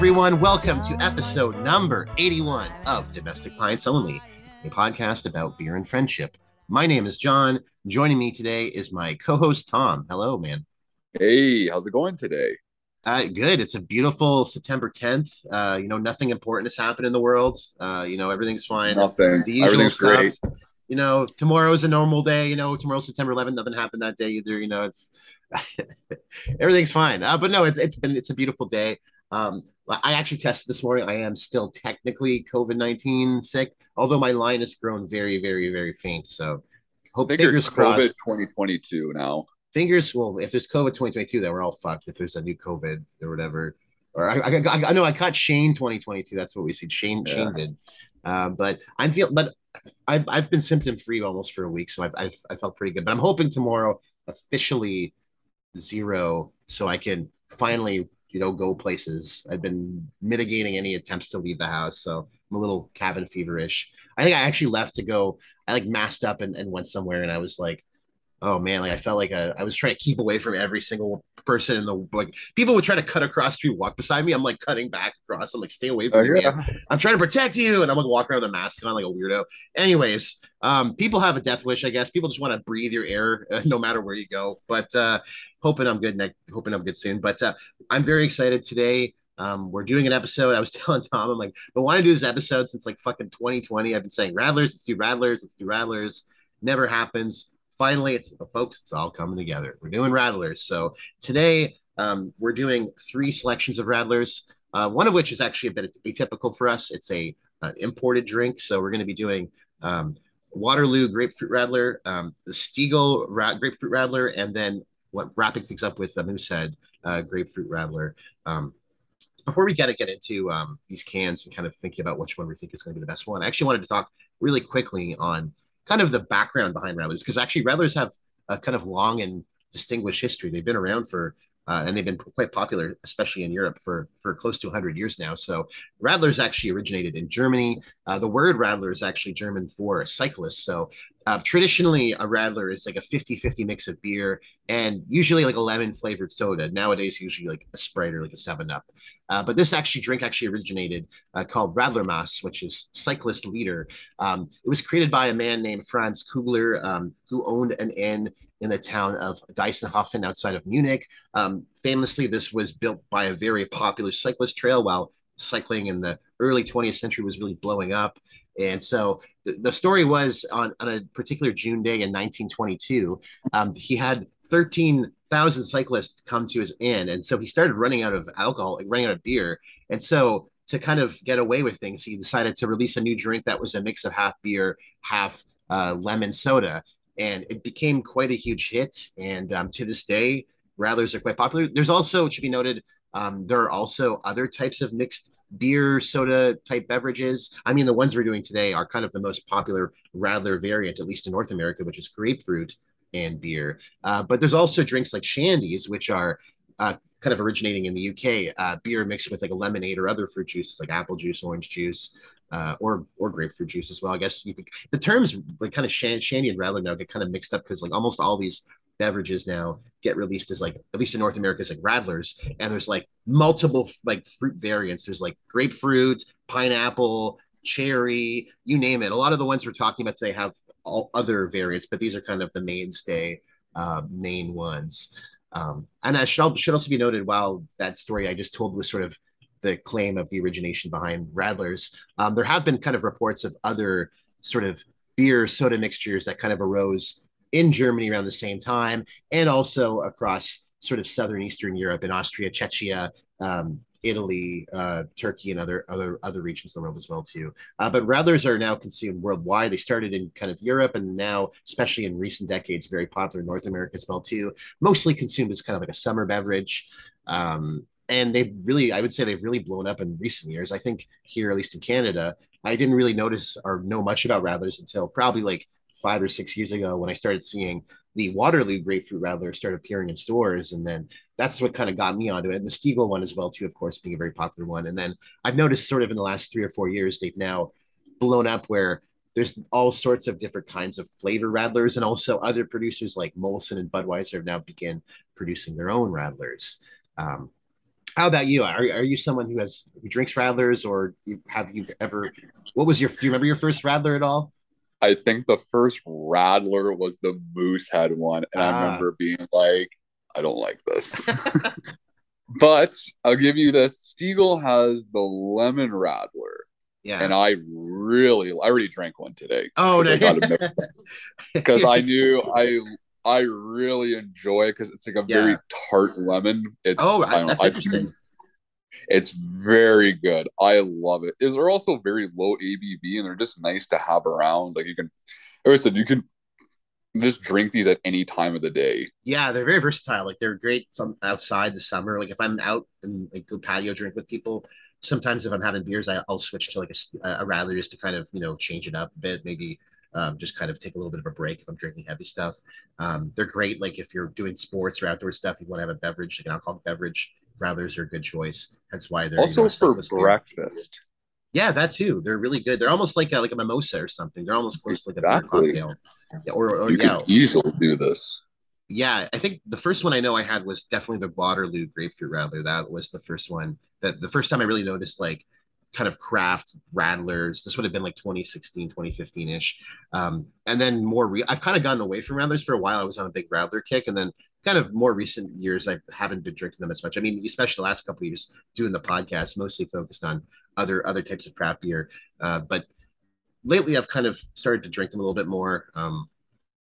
everyone. Welcome to episode number 81 of Domestic Pints Only, a podcast about beer and friendship. My name is John. Joining me today is my co host, Tom. Hello, man. Hey, how's it going today? Uh, good. It's a beautiful September 10th. Uh, you know, nothing important has happened in the world. Uh, you know, everything's fine. Nothing. The usual Everything's stuff. great. You know, tomorrow's a normal day. You know, tomorrow's September 11th. Nothing happened that day either. You know, it's everything's fine. Uh, but no, it's it's been it's a beautiful day. Um, I actually tested this morning. I am still technically COVID 19 sick, although my line has grown very, very, very faint. So, hope I think you're fingers COVID crossed. 2022 now. fingers well if there's covid 2022 then we're all fucked if there's a new covid or whatever or i i, I, I know i caught shane 2022 that's what we see shane Yeah. shane did um but i'm feel but i've, I've been symptom free almost for a week so I've, I've i felt pretty good but i'm hoping tomorrow officially zero so i can finally you know go places. I've been mitigating any attempts to leave the house so i'm a little cabin feverish. I think i actually left to go i like masked up and, and went somewhere and i was like oh man, like I felt like I, I was trying to keep away from every single person in the like people would try to cut across street, walk beside me. I'm like cutting back across. I'm like, stay away from Oh, me. yeah. I'm trying to protect you. And I'm like walking around with a mask on like a weirdo. Anyways, um, people have a death wish, I guess. People just want to breathe your air uh, no matter where you go. But uh hoping I'm good next hoping I'm good soon. But uh I'm very excited today. Um, we're doing an episode. I was telling Tom, I'm like, I want to do this episode since like fucking 2020. I've been saying Radlers, let's do Radlers, let's do Radlers. Never happens finally it's folks it's all coming together. We're doing radlers. So today um, we're doing three selections of radlers uh, one of which is actually a bit atypical for us. It's a an imported drink. So we're going to be doing um, waterloo grapefruit radler um, the stiegl rat, grapefruit radler and then what wrapping things up with the moosehead uh, grapefruit radler. Um, before we get to get into um, these cans and kind of thinking about which one we think is going to be the best one, I actually wanted to talk really quickly on kind of the background behind Radlers because actually Radlers have a kind of long and distinguished history. They've been around for uh, and they've been quite popular, especially in Europe, for for close to 100 years now. So Radlers actually originated in Germany. Uh, the word Radler is actually German for cyclist. So uh, traditionally, a Radler is like a 50-50 mix of beer and usually like a lemon flavored soda. Nowadays, usually like a Sprite or like a Seven Up. Uh, but this actually drink actually originated uh, called Radlermass, which is cyclist leader. Um, it was created by a man named Franz Kugler, um, who owned an inn in the town of Deisenhofen outside of Munich. Um, famously, this was built by a very popular cyclist trail while cycling in the early 20th century was really blowing up. And so the, the story was on, on a particular June day in 1922, um, he had 13,000 cyclists come to his inn. And so he started running out of alcohol, running out of beer. And so to kind of get away with things, he decided to release a new drink that was a mix of half beer, half uh, lemon soda. And it became quite a huge hit. And um, to this day, Radlers are quite popular. There's also, it should be noted, um, there are also other types of mixed beer soda type beverages. I mean, the ones we're doing today are kind of the most popular Radler variant, at least in North America, which is grapefruit and beer. Uh, but there's also drinks like shandies, which are uh, kind of originating in the UK, uh, beer mixed with like a lemonade or other fruit juices like apple juice, orange juice, uh, or or grapefruit juice as well. I guess you could the terms like kind of shan- shandy and Radler now get kind of mixed up because like almost all these beverages now get released as like at least in North America as like Radlers, and there's like multiple like fruit variants. There's like grapefruit, pineapple, cherry, you name it. A lot of the ones we're talking about today have all other variants, but these are kind of the mainstay uh, main ones. Um, and I should, should also be noted while that story I just told was sort of the claim of the origination behind Radlers, um, there have been kind of reports of other sort of beer soda mixtures that kind of arose in Germany around the same time, and also across sort of southern Eastern Europe in Austria, Czechia, um, Italy, uh, Turkey, and other other other regions of the world as well too. Uh, but Radlers are now consumed worldwide. They started in kind of Europe, and now, especially in recent decades, very popular in North America as well too. Mostly consumed as kind of like a summer beverage. Um, and they really, I would say, they've really blown up in recent years. I think here, at least in Canada, I didn't really notice or know much about Rattlers until probably like five or six years ago when I started seeing the Waterloo grapefruit Radler start appearing in stores, and then that's what kind of got me onto it. And the Stiegl one as well, too, of course, being a very popular one. And then I've noticed sort of in the last three or four years, they've now blown up where there's all sorts of different kinds of flavor radlers, and also other producers like Molson and Budweiser have now begun producing their own radlers. Um, how about you? Are, are you someone who has who drinks radlers, or have you ever? What was your? Do you remember your first radler at all? I think the first Radler was the moose Moosehead one, and Ah. I remember being like, I don't like this. but I'll give you this: Stiegl has the lemon Radler. Yeah. and I really, I already drank one today. oh no. I because I knew I I really enjoy it because it's like a very tart lemon. It's oh, I don't that's I- interesting. It's very good. I love it. Is they're also very low ABV and they're just nice to have around. Like you can, like I said, you can just drink these at any time of the day. Yeah, they're very versatile. Like they're great some outside the summer. Like if I'm out and like go patio drink with people, sometimes if I'm having beers, I, I'll switch to like a, a radler just to kind of you know change it up a bit. Maybe um, just kind of take a little bit of a break if I'm drinking heavy stuff. Um, they're great. Like if you're doing sports or outdoor stuff, you want to have a beverage, like an alcoholic beverage. Radlers are a good choice. That's why they're Also for breakfast. Yeah, that too. They're really good. They're almost like a, like a mimosa or something. They're almost close to like a cocktail. Yeah, or, or you yeah, can easily do this. yeah, I think the first one I know I had was definitely the Waterloo grapefruit Radler. That was the first one that the first time I really noticed like kind of craft radlers. This would have been like 2016, 2015 ish. Um, and then more, re- I've kind of gotten away from radlers for a while. I was on a big radler kick. And then kind of more recent years, I haven't been drinking them as much. I mean, especially the last couple of years doing the podcast, mostly focused on other, other types of craft beer. Uh, but lately I've kind of started to drink them a little bit more. Um,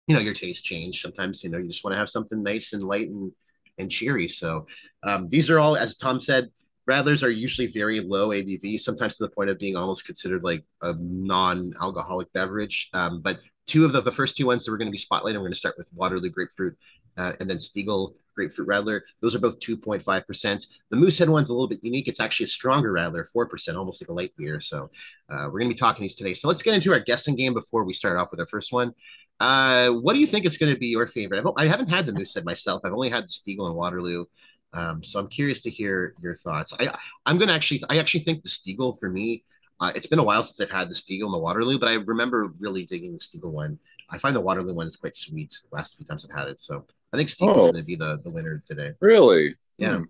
you know, your taste change. Sometimes, you know, you just want to have something nice and light and and cheery. So um, these are all, as Tom said, Radlers are usually very low ABV, sometimes to the point of being almost considered like a non-alcoholic beverage. Um, but two of the, the first two ones that we're going to be spotlighting, we're going to start with Waterloo Grapefruit uh, and then Stiegl Grapefruit Radler. Those are both 2.5%. The Moosehead one's a little bit unique. It's actually a stronger Radler, 4%, almost like a light beer. So uh, we're going to be talking these today. So let's get into our guessing game before we start off with our first one. Uh, what do you think is going to be your favorite? I've, I haven't had the Moosehead myself. I've only had the Stiegl and Waterloo. Um, so I'm curious to hear your thoughts. I, I'm going to actually, I actually think the Stiegl for me, uh, it's been a while since I've had the Stiegl and the Waterloo, but I remember really digging the Stiegl one. I find the Waterloo one is quite sweet. The Last few times I've had it, so I think Stiegl's Oh. going to be the the winner today. Really? Yeah. Hmm.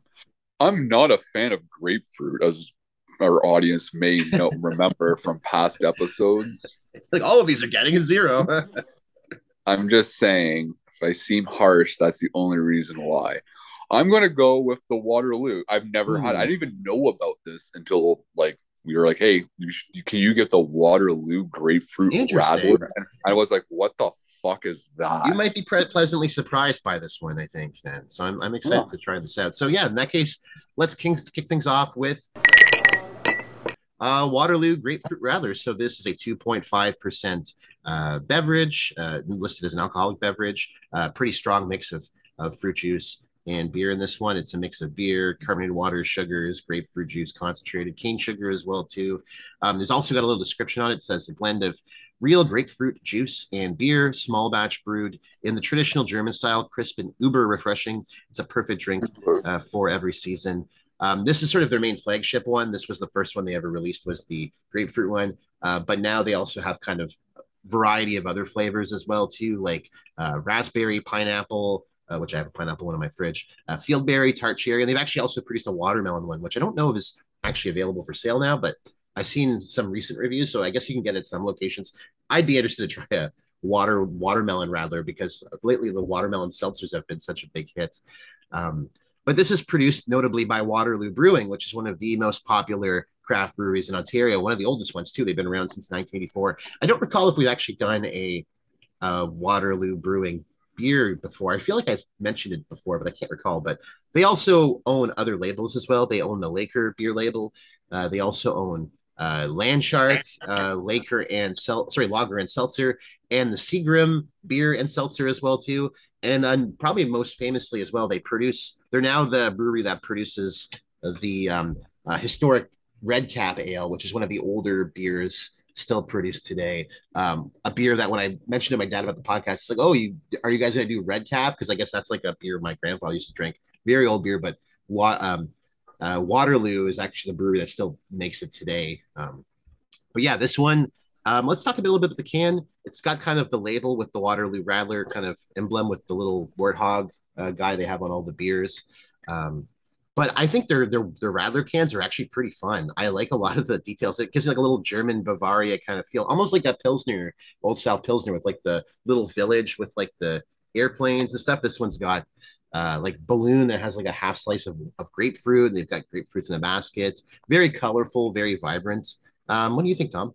I'm not a fan of grapefruit, as our audience may know, remember from past episodes. Like all of these are getting a zero. I'm just saying, if I seem harsh, that's the only reason why. I'm going to go with the Waterloo. I've never had, I didn't even know about this until like we were like, hey, you sh- can you get the Waterloo grapefruit radler? And I was like, what the fuck is that? you might be pre- pleasantly surprised by this one, I think. Then, so I'm I'm excited Yeah. to try this out. So yeah, in that case, let's kick, kick things off with uh, Waterloo Grapefruit Radler. So this is a 2.5 percent uh, beverage uh, listed as an alcoholic beverage. Uh, pretty strong mix of of fruit juice and beer in this one. It's a mix of beer, carbonated water, sugars, grapefruit juice, concentrated cane sugar as well too. Um, there's also got a little description on it. It says a blend of real grapefruit juice and beer, small batch brewed in the traditional German style, crisp and uber refreshing. It's a perfect drink uh, for every season. Um, this is sort of their main flagship one. This was the first one they ever released was the grapefruit one, uh, but now they also have kind of variety of other flavors as well too, like uh, raspberry, pineapple, uh, which I have a pineapple one in my fridge, uh, fieldberry, tart cherry, and they've actually also produced a watermelon one, which I don't know if is actually available for sale now, but I've seen some recent reviews, so I guess you can get it at some locations. I'd be interested to try a water watermelon radler because lately the watermelon seltzers have been such a big hit. Um, but this is produced notably by Waterloo Brewing, which is one of the most popular craft breweries in Ontario, one of the oldest ones too. They've been around since 1984. I don't recall if we've actually done a uh, Waterloo Brewing beer before. I feel like I've mentioned it before, but I can't recall. But they also own other labels as well. They own the Laker beer label. Uh, they also own uh, Landshark, uh, Laker and Sel- sorry Lager and Seltzer, and the Seagram beer and seltzer as well too. And probably most famously as well, they produce. They're now the brewery that produces the um, uh, historic Red Cap Ale, which is one of the older beers still produced today. Um, a beer that when I mentioned to my dad about the podcast, it's like, oh, you are you guys gonna do Red Cap? Because I guess that's like a beer my grandfather used to drink. Very old beer, but what um, uh, Waterloo is actually the brewery that still makes it today. Um, but yeah, this one. Um, let's talk a little bit about the can. It's got kind of the label with the Waterloo Radler kind of emblem with the little warthog uh, guy they have on all the beers. Um, but I think their their their Radler cans are actually pretty fun. I like a lot of the details. It gives you like a little German Bavaria kind of feel, almost like a Pilsner, old style Pilsner with like the little village with like the airplanes and stuff. This one's got uh, like balloon that has like a half slice of, of grapefruit. And they've got grapefruits in a basket. Very colorful, very vibrant. Um, what do you think, Tom?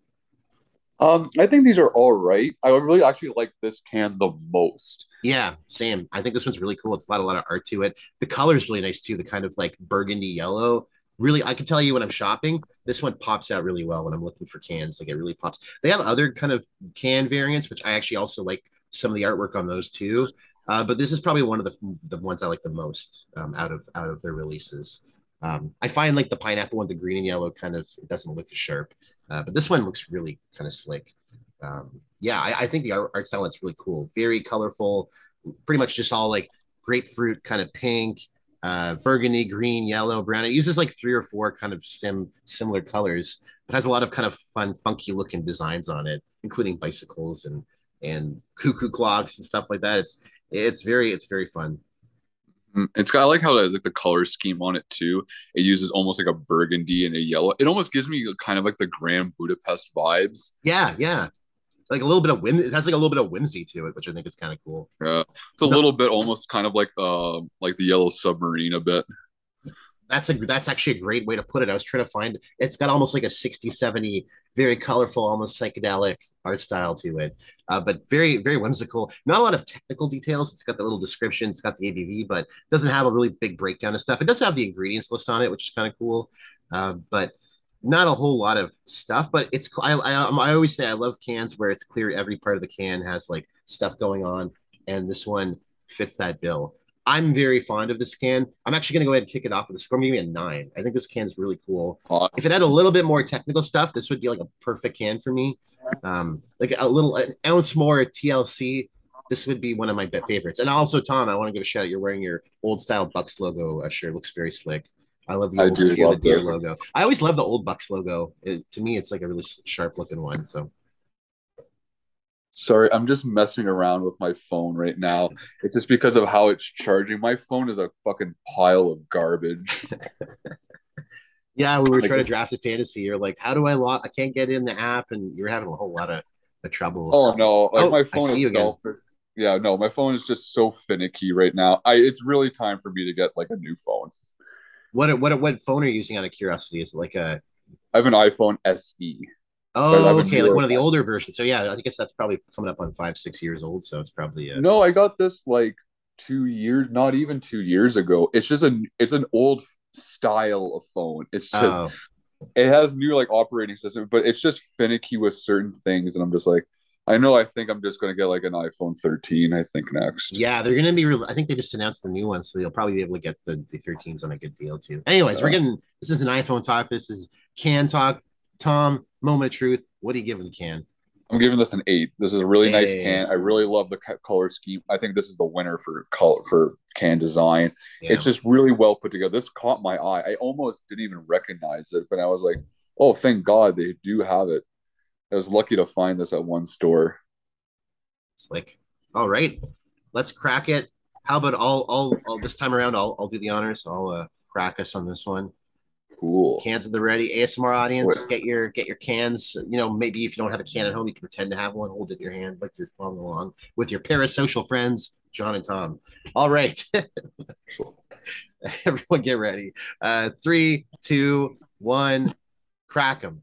Um, I think these are all right. I really actually like this can the most. Yeah, same. I think this one's really cool. It's got a lot of art to it. The color is really nice too. The kind of like burgundy yellow. Really, I can tell you when I'm shopping, this one pops out really well when I'm looking for cans. Like it really pops. They have other kind of can variants, which I actually also like some of the artwork on those too. Uh, but this is probably one of the the ones I like the most um, out of out of their releases. Um, I find like the pineapple one, the green and yellow, kind of it doesn't look as sharp, uh, but this one looks really kind of slick. Um, yeah, I, I, think the art, art style is really cool, very colorful, pretty much just all like grapefruit, kind of pink, uh, burgundy, green, yellow, brown. It uses like three or four kind of sim similar colors, but has a lot of kind of fun, funky looking designs on it, including bicycles and and cuckoo clocks and stuff like that. It's it's very it's very fun. Mm, it's got I like how the, like the color scheme on it too. It uses almost like a burgundy and a yellow. It almost gives me kind of like the Grand Budapest vibes. Yeah, yeah. Like a little bit of whim. It has like a little bit of whimsy to it, which I think is kind of cool. Yeah, it's a no. little bit almost kind of like uh like the Yellow Submarine a bit. That's a that's actually a great way to put it. I was trying to find. It's got almost like a 60, 70 very colorful, almost psychedelic art style to it, uh, but very, very whimsical. Not a lot of technical details. It's got the little description, it's got the ABV, but doesn't have a really big breakdown of stuff. It does have the ingredients list on it, which is kind of cool, uh, but not a whole lot of stuff. But it's I, I I always say I love cans where it's clear every part of the can has like stuff going on, and this one fits that bill. I'm very fond of this can. I'm actually going to go ahead and kick it off with a score. I'm going to give me a nine. I think this can's really cool. If it had a little bit more technical stuff, this would be like a perfect can for me. Um, like a little an ounce more TLC. This would be one of my favorites. And also, Tom, I want to give a shout out. You're wearing your old style Bucks logo uh, shirt. Looks very slick. I love the old I do love the deer logo. I always love the old Bucks logo. It, to me, it's like a really sharp looking one. So Sorry, I'm just messing around with my phone right now. It's just because of how it's charging. My phone is a fucking pile of garbage. yeah, we were like, trying to draft a fantasy. You're like, how do I log? I can't get in the app, and you're having a whole lot of, of trouble. Oh no, like oh, my phone itself. Yeah, no, my phone is just so finicky right now. I it's really time for me to get like a new phone. What what what phone are you using? Out of curiosity, is it like a? I have an iPhone SE. Oh, okay, like one of the older versions. So yeah, I guess that's probably coming up on five, six years old. So it's probably a... no. I got this like two years, not even two years ago. It's just a, it's an old style of phone. It's just, oh. it has new like operating system, but it's just finicky with certain things, and I'm just like, I know. I think I'm just gonna get like an iPhone 13. I think next. Yeah, they're gonna be. Re- I think they just announced the new one, so you'll probably be able to get the the 13s on a good deal too. Anyways, we're getting. This is an iPhone talk. This is can talk. Tom, moment of truth. What do you give the can? I'm giving this an eight. This is a really nice can. I really love the color scheme. I think this is the winner for color for can design. Yeah. It's just really well put together. This caught my eye. I almost didn't even recognize it, but I was like, "Oh, thank God they do have it." I was lucky to find this at one store. It's like, all right, let's crack it. How about all, all, all this time around? I'll, I'll do the honors. I'll uh, crack us on this one. Cool. Cans at the ready. ASMR audience, get your get your cans. You know, maybe if you don't have a can at home, you can pretend to have one. Hold it in your hand like you're following along with your parasocial friends, John and Tom. All right. Everyone get ready. Uh, three, two, one, crack them.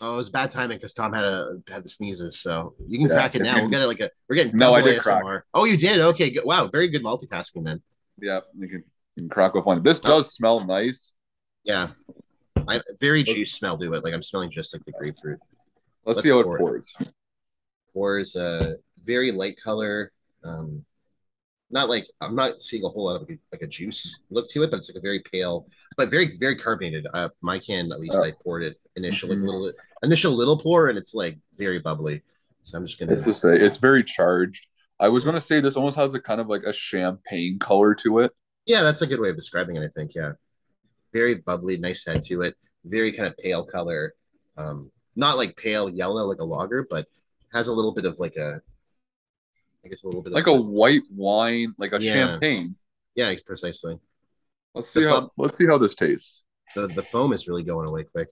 Oh, it was bad timing because Tom had a had the sneezes. So you can yeah, crack it now. We'll get it like a we're getting no, I did ASMR. crack. Oh, you did? Okay, good. Wow, very good multitasking then. Yeah, you can, you can crack with one. This oh. does smell nice. Yeah, I very juice smell to it. Like I'm smelling just like the grapefruit. Let's, Let's see how it pours. Pours a very light color. Um, not like I'm not seeing a whole lot of like a, like a juice look to it, but it's like a very pale, but very very carbonated. Uh, my can at least Oh. I poured it initially Mhm. little initial little pour, and it's like very bubbly. So I'm just gonna. It's to say it's very charged. I was gonna say this almost has a kind of like a champagne color to it. yeah, that's a good way of describing it. I think. Yeah, very bubbly, nice head to it. Very kind of pale color. Um, not like pale yellow like a lager, but has a little bit of like a. I guess a little bit Like a white wine, like a Yeah. champagne. yeah, precisely. Let's see The how bub- let's see how this tastes. The the foam is really going away quick.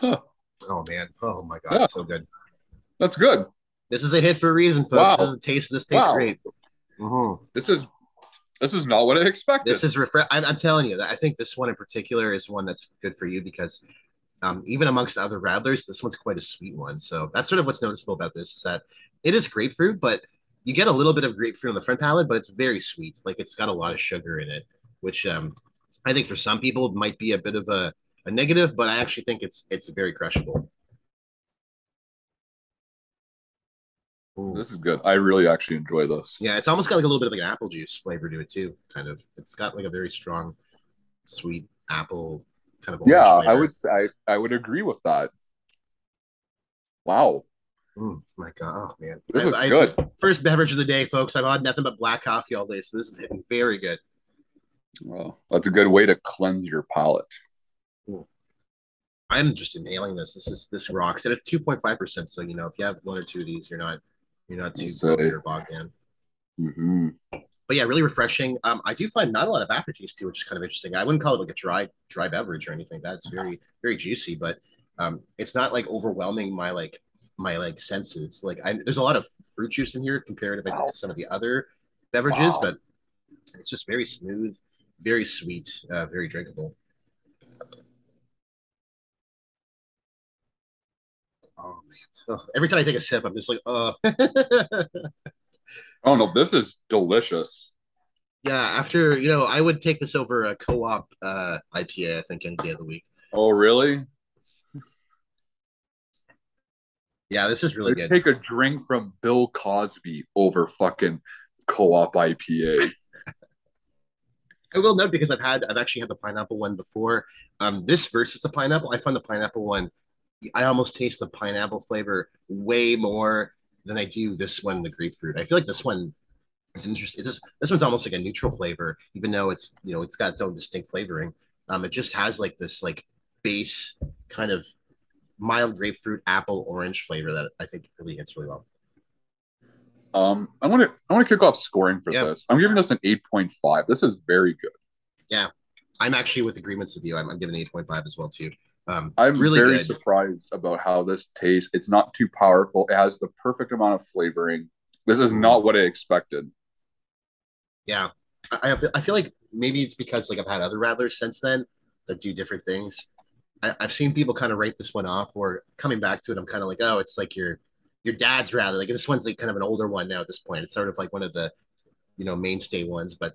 Huh, Oh man! Oh my god! Yeah. So good. that's good. This is a hit for a reason, folks. Wow. This is a taste. This tastes Wow. great. Mhm. This is this is not what I expected. This is refresh. I'm, I'm telling you that I think this one in particular is one that's good for you because um, even amongst other radlers, this one's quite a sweet one. So that's sort of what's noticeable about this is that it is grapefruit, but you get a little bit of grapefruit on the front palate, but it's very sweet. Like it's got a lot of sugar in it, which um, I think for some people might be a bit of a, a negative, but I actually think it's it's very crushable. Ooh. this is good. I really actually enjoy this. Yeah, it's almost got like a little bit of like an apple juice flavor to it too. Kind of, it's got like a very strong, sweet apple kind of. Yeah, I would say I, I would agree with that. Wow, Mm, my God, oh man, this I- is I- good. First beverage of the day, folks. I've had nothing but black coffee all day, so this is hitting very good. Well, that's a good way to cleanse your palate. I'm just inhaling this. This is this rocks, and it's two point five percent. So you know, if you have one or two of these, you're not you're not too Say. bloated or bogged down. hmm But yeah, really refreshing. Um, I do find not a lot of aftertaste too, which is kind of interesting. I wouldn't call it like a dry dry beverage or anything. That's very very juicy, but um, it's not like overwhelming my like my like senses. Like I, there's a lot of fruit juice in here think, Wow. to some of the other beverages, Wow. but it's just very smooth, very sweet, uh, very drinkable. Oh man! Oh, every time I take a sip, I'm just like, oh. Oh no, this is delicious. Yeah, after you know, I would take this over a co-op uh, IPA. I think any day of the week. Oh really? Yeah, this is really I'd good. Take a drink from Bill Cosby over fucking co-op IPA. I will note because I've had I've actually had the pineapple one before. Um, this versus the pineapple, I find the pineapple one. I almost taste the pineapple flavor way more than I do this one, the grapefruit. I feel like this one is interesting. This this one's almost like a neutral flavor, even though it's you know it's got its own distinct flavoring. Um, it just has like this like base kind of mild grapefruit, apple, orange flavor that I think really hits really well. Um, I want to I want to kick off scoring for this. I'm giving this an 8.5. This is very good. Yeah, I'm actually with agreements with you. I'm, I'm giving 8.5 as well too. Um, I'm really very good. surprised about how this tastes. It's not too powerful. It has the perfect amount of flavoring. This is Mm. not what I expected. Yeah, I, I feel- like maybe it's because like I've had other radlers since then that do different things. I, I've seen people kind of write this one off, or coming back to it, I'm kind of like, oh, it's like your your dad's rather. Like this one's like kind of an older one now at this point. It's sort of like one of the you know mainstay ones, but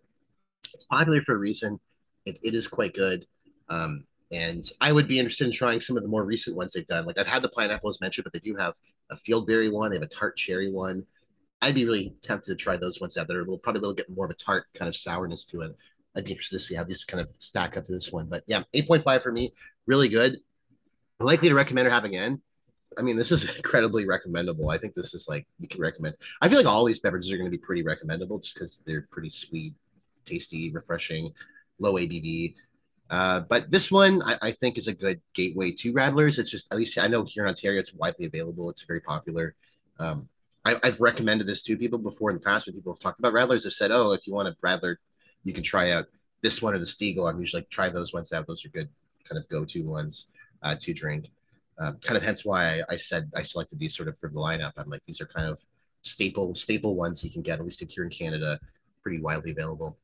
it's popular for a reason. It, it is quite good. Um, and I would be interested in trying some of the more recent ones they've done. Like I've had the pineapple as mentioned, but they do have a field berry one. They have a tart cherry one. I'd be really tempted to try those ones out. They're little, probably a little bit more of a tart kind of sourness to it. I'd be interested to see how these kind of stack up to this one. But yeah, 8.5 for me, really good. Likely to recommend or have again. I mean, this is incredibly recommendable. I think this is like you can recommend. I feel like all these beverages are going to be pretty recommendable just because they're pretty sweet, tasty, refreshing, low ABV. Uh, but this one I, I think is a good gateway to Radlers. It's just at least I know here in Ontario it's widely available. It's very popular. Um, I, I've recommended this to people before in the past when people have talked about Radlers. They've said, "Oh, if you want a Radler, you can try out this one or the Stiegl." I'm usually like, "Try those ones out. Those are good, kind of go-to ones uh, to drink." Um, kind of hence why I, I said I selected these sort of for the lineup. I'm like, these are kind of staple staple ones you can get at least here in Canada, pretty widely available.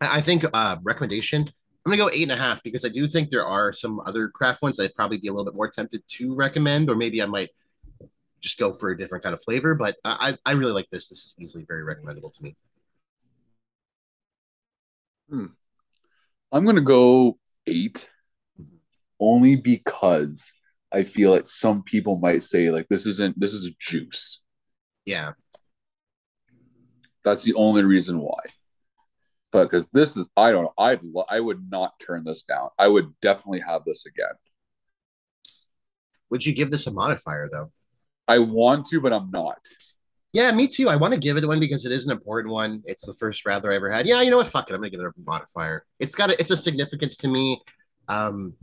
I, I think uh, recommendation. I'm gonna go eight and a half because I do think there are some other craft ones that I'd probably be a little bit more tempted to recommend, or maybe I might just go for a different kind of flavor. But I I really like this. This is easily very recommendable to me. Hmm. I'm gonna go eight, only because I feel like some people might say like this isn't this is a juice. Yeah. That's the only reason why. But because this is, I don't know, I'd I would not turn this down. I would definitely have this again. Would you give this a modifier though? I want to, but I'm not. Yeah, me too. I want to give it one because it is an important one. It's the first Radler I ever had. Yeah, you know what? Fuck it. I'm gonna give it a modifier. It's got a, it's a significance to me. Um,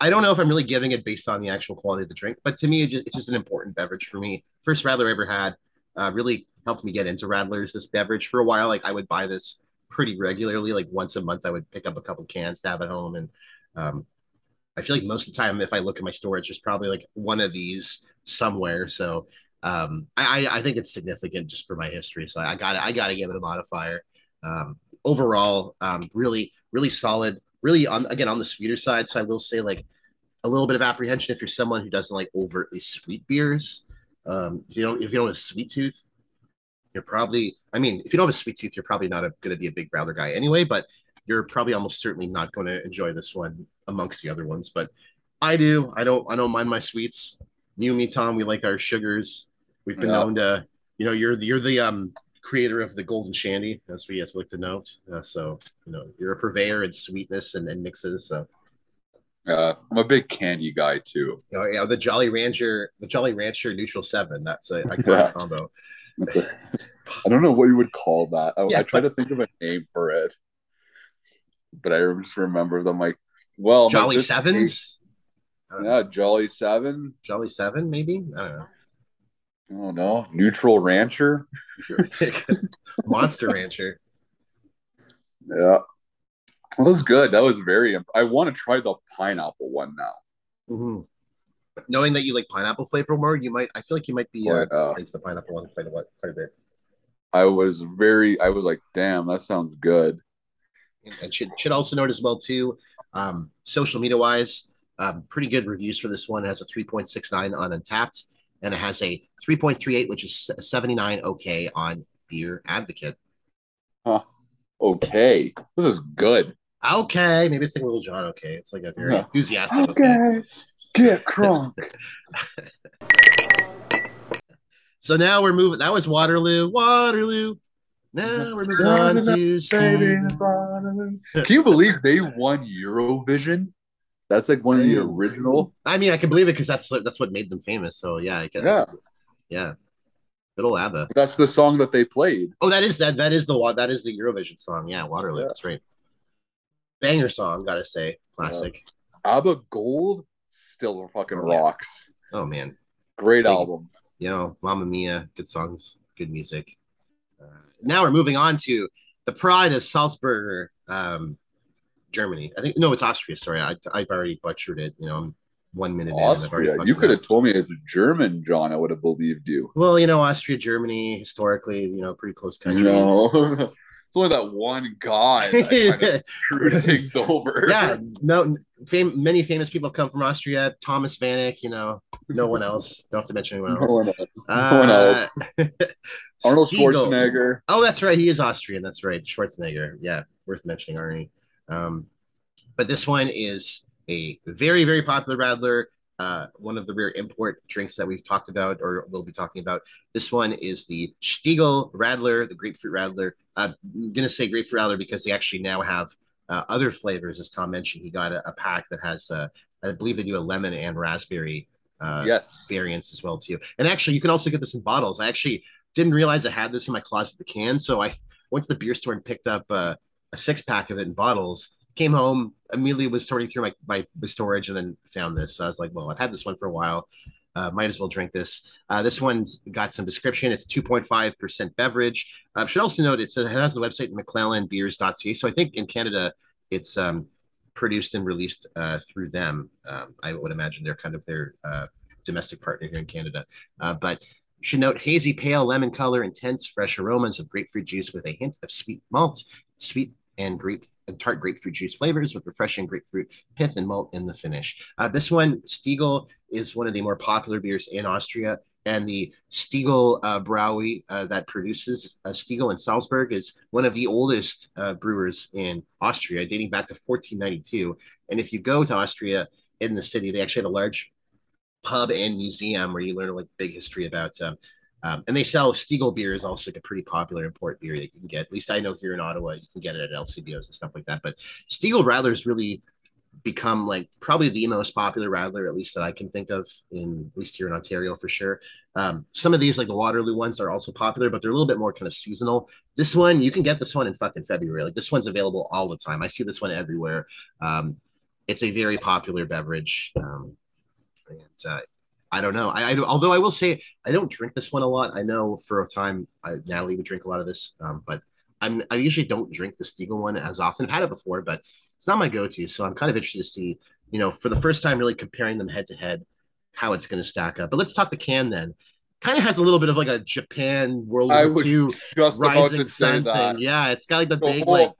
I don't know if I'm really giving it based on the actual quality of the drink, but to me, it just, it's just an important beverage for me. First Radler I ever had. Uh, really helped me get into Radlers. This beverage for a while, like I would buy this pretty regularly. Like once a month, I would pick up a couple cans to have at home, and um, I feel like most of the time, if I look at my storage, there's probably like one of these somewhere. So um, I, I think it's significant just for my history. So I got I got to give it a modifier. Um, overall, um, really really solid. Really on again on the sweeter side. So I will say like a little bit of apprehension if you're someone who doesn't like overtly sweet beers. Um, if you don't if you don't have a sweet tooth, you're probably I mean if you don't have a sweet tooth, you're probably not going to be a big Growler guy anyway. But you're probably almost certainly not going to enjoy this one amongst the other ones. But I do. I don't. I don't mind my sweets. You and me, Tom. We like our sugars. We've been Yeah. known to. You know, you're the, you're the um creator of the golden shandy, as we as we like to note. Uh, so you know, you're a purveyor in sweetness and, and mixes. So Uh, I'm a big candy guy too. you know, yeah, the Jolly Rancher, the Jolly Rancher Neutral Seven. That's a iconic Yeah. combo. That's a, I don't know what you would call that. I, Yeah, I try to think of a name for it, but I just remember them like, well, Jolly Sevens. tastes- Yeah, Jolly Seven. Jolly Seven, maybe. I don't know. I don't know. Neutral Rancher. Monster Rancher. Yeah. That was good. That was very. imp- I want to try the pineapple one now. Mhm. Knowing that you like pineapple flavor more, you might. I feel like you might be uh, But, uh, into the pineapple one quite a lot, quite a bit. I was very. I was like, damn, that sounds good. and should should also note as well too, um, social media wise, um, pretty good reviews for this one. It has a 3.69 on Untappd, and it has a 3.38, which is 79 okay on Beer Advocate. Huh. Okay, this is good. Okay, maybe it's like Lil Jon. Okay, it's like a very Yeah. enthusiastic. Okay. Get crunk. So now we're moving. That was Waterloo. Waterloo. Now we're moving on to Saving. Can you believe they won Eurovision? That's like one of the original. I mean, I can believe it because that's that's what made them famous. So yeah, I guess. Yeah. yeah. Good old ABBA. That's the song that they played. Oh, that is that that is the wa- that is the Eurovision song. Yeah, Waterloo. Yeah. That's right. Banger song, gotta say, classic. ABBA Gold still fucking Oh, yeah. rocks. Oh man, Great Big- album. you know, Mamma Mia, good songs, good music. Uh, now we're moving on to the pride of Salzburger, um, Germany. I think no, it's Austria. Sorry, I I've already butchered it. You know, I'm one minute in. I've already Austria. You could have told me it's German, John. I would have believed you. Well, you know, Austria, Germany, historically, you know, pretty close countries. No. it's only that one guy that kind of screwed things over. yeah, no, fam- many famous people come from Austria. Thomas Vanek, you know, no one else. Don't have to mention anyone No else. one else. No one else. Uh, Arnold Schwarzenegger. Oh, that's right. He is Austrian. That's right. Schwarzenegger. Yeah, worth mentioning, Arnie. Um, but this one is a very, very popular Radler. Uh, one of the rare import drinks that we've talked about or will be talking about. This one is the Stiegl Radler, the grapefruit Radler. I'm going to say grapefruit Radler because they actually now have uh, other flavors. As Tom mentioned, he got a, a pack that has, uh, I believe they do a lemon and raspberry uh, yes. variants as well too. And actually, you can also get this in bottles. I actually didn't realize I had this in my closet, the can. So I went to the beer store and picked up uh, a six pack of it in bottles. Came home, immediately was sorting through my, my storage, and then found this. So I was like, well, I've had this one for a while. Uh, might as well drink this. Uh, this one's got some description. It's 2.5% beverage. Uh, should also note it's, it has the website McClellanbeers.ca. So I think in Canada, it's um, produced and released uh, through them. Um, I would imagine they're kind of their uh, domestic partner here in Canada. Uh, but should note hazy, pale lemon color, intense, fresh aromas of grapefruit juice with a hint of sweet malt, sweet and grape and tart grapefruit juice flavors with refreshing grapefruit pith and malt in the finish. Uh, this one, Stiegl, is one of the more popular beers in Austria. And the Stiegl uh, Brewery uh, that produces uh, Stiegl in Salzburg is one of the oldest uh, brewers in Austria, dating back to 1492. And if you go to Austria in the city, they actually had a large pub and museum where you learn like big history about um, Um, and they sell Stiegl beer is also like a pretty popular import beer that you can get. At least I know here in Ottawa, you can get it at LCBOs and stuff like that. But Stiegl Radler's really become like probably the most popular Radler, at least that I can think of in at least here in Ontario for sure. Um, some of these, like the Waterloo ones, are also popular, but they're a little bit more kind of seasonal. This one, you can get this one in fucking February. Like this one's available all the time. I see this one everywhere. Um, it's a very popular beverage. Um, and, uh, I don't know. I, I, although I will say I don't drink this one a lot. I know for a time I, Natalie would drink a lot of this, um, but I'm I usually don't drink the Stiegl one as often. I've had it before, but it's not my go-to. So I'm kind of interested to see, you know, for the first time, really comparing them head to head, how it's going to stack up. But let's talk the can then. Kind of has a little bit of like a Japan World War II rising sun thing. Yeah, it's got like the, the big whole, like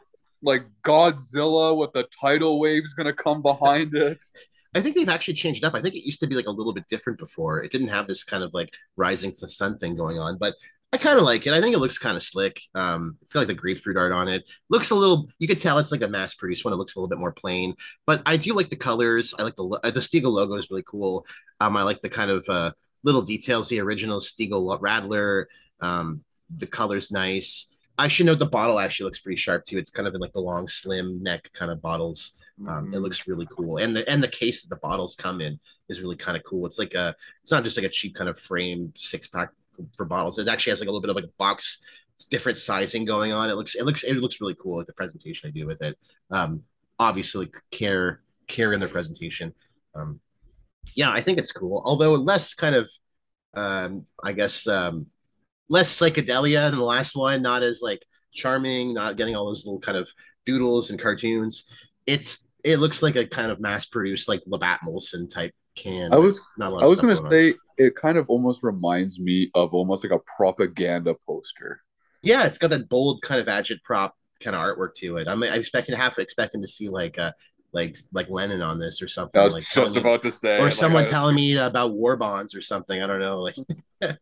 like Godzilla with the tidal waves going to come behind it. I think they've actually changed up. I think it used to be like a little bit different before. It didn't have this kind of like rising to sun thing going on, but I kind of like it. I think it looks kind of slick. Um, it's got like the grapefruit art on it. Looks a little. You could tell it's like a mass produced one. It looks a little bit more plain, but I do like the colors. I like the uh, the Stiegl logo is really cool. Um, I like the kind of uh, little details. The original Stiegl Radler. Um, the color's nice. I should note the bottle actually looks pretty sharp too. It's kind of in like the long, slim neck kind of bottles. Um, mm-hmm. It looks really cool, and the and the case that the bottles come in is really kind of cool. It's like a, it's not just like a cheap kind of frame six pack for, for bottles. It actually has like a little bit of like a box, different sizing going on. It looks, it looks, it looks really cool. Like the presentation I do with it. Um, obviously care care in their presentation. Um, yeah, I think it's cool. Although less kind of, um, I guess, um, less psychedelia than the last one. Not as like charming. Not getting all those little kind of doodles and cartoons. It's it looks like a kind of mass produced like Labatt Molson type can. I was not I was going to say on. it kind of almost reminds me of almost like a propaganda poster. Yeah, it's got that bold kind of agitprop kind of artwork to it. I'm, I'm expecting half expecting to see like uh like like Lenin on this or something. I was like just about me, to say, or like someone was... telling me about war bonds or something. I don't know. Like,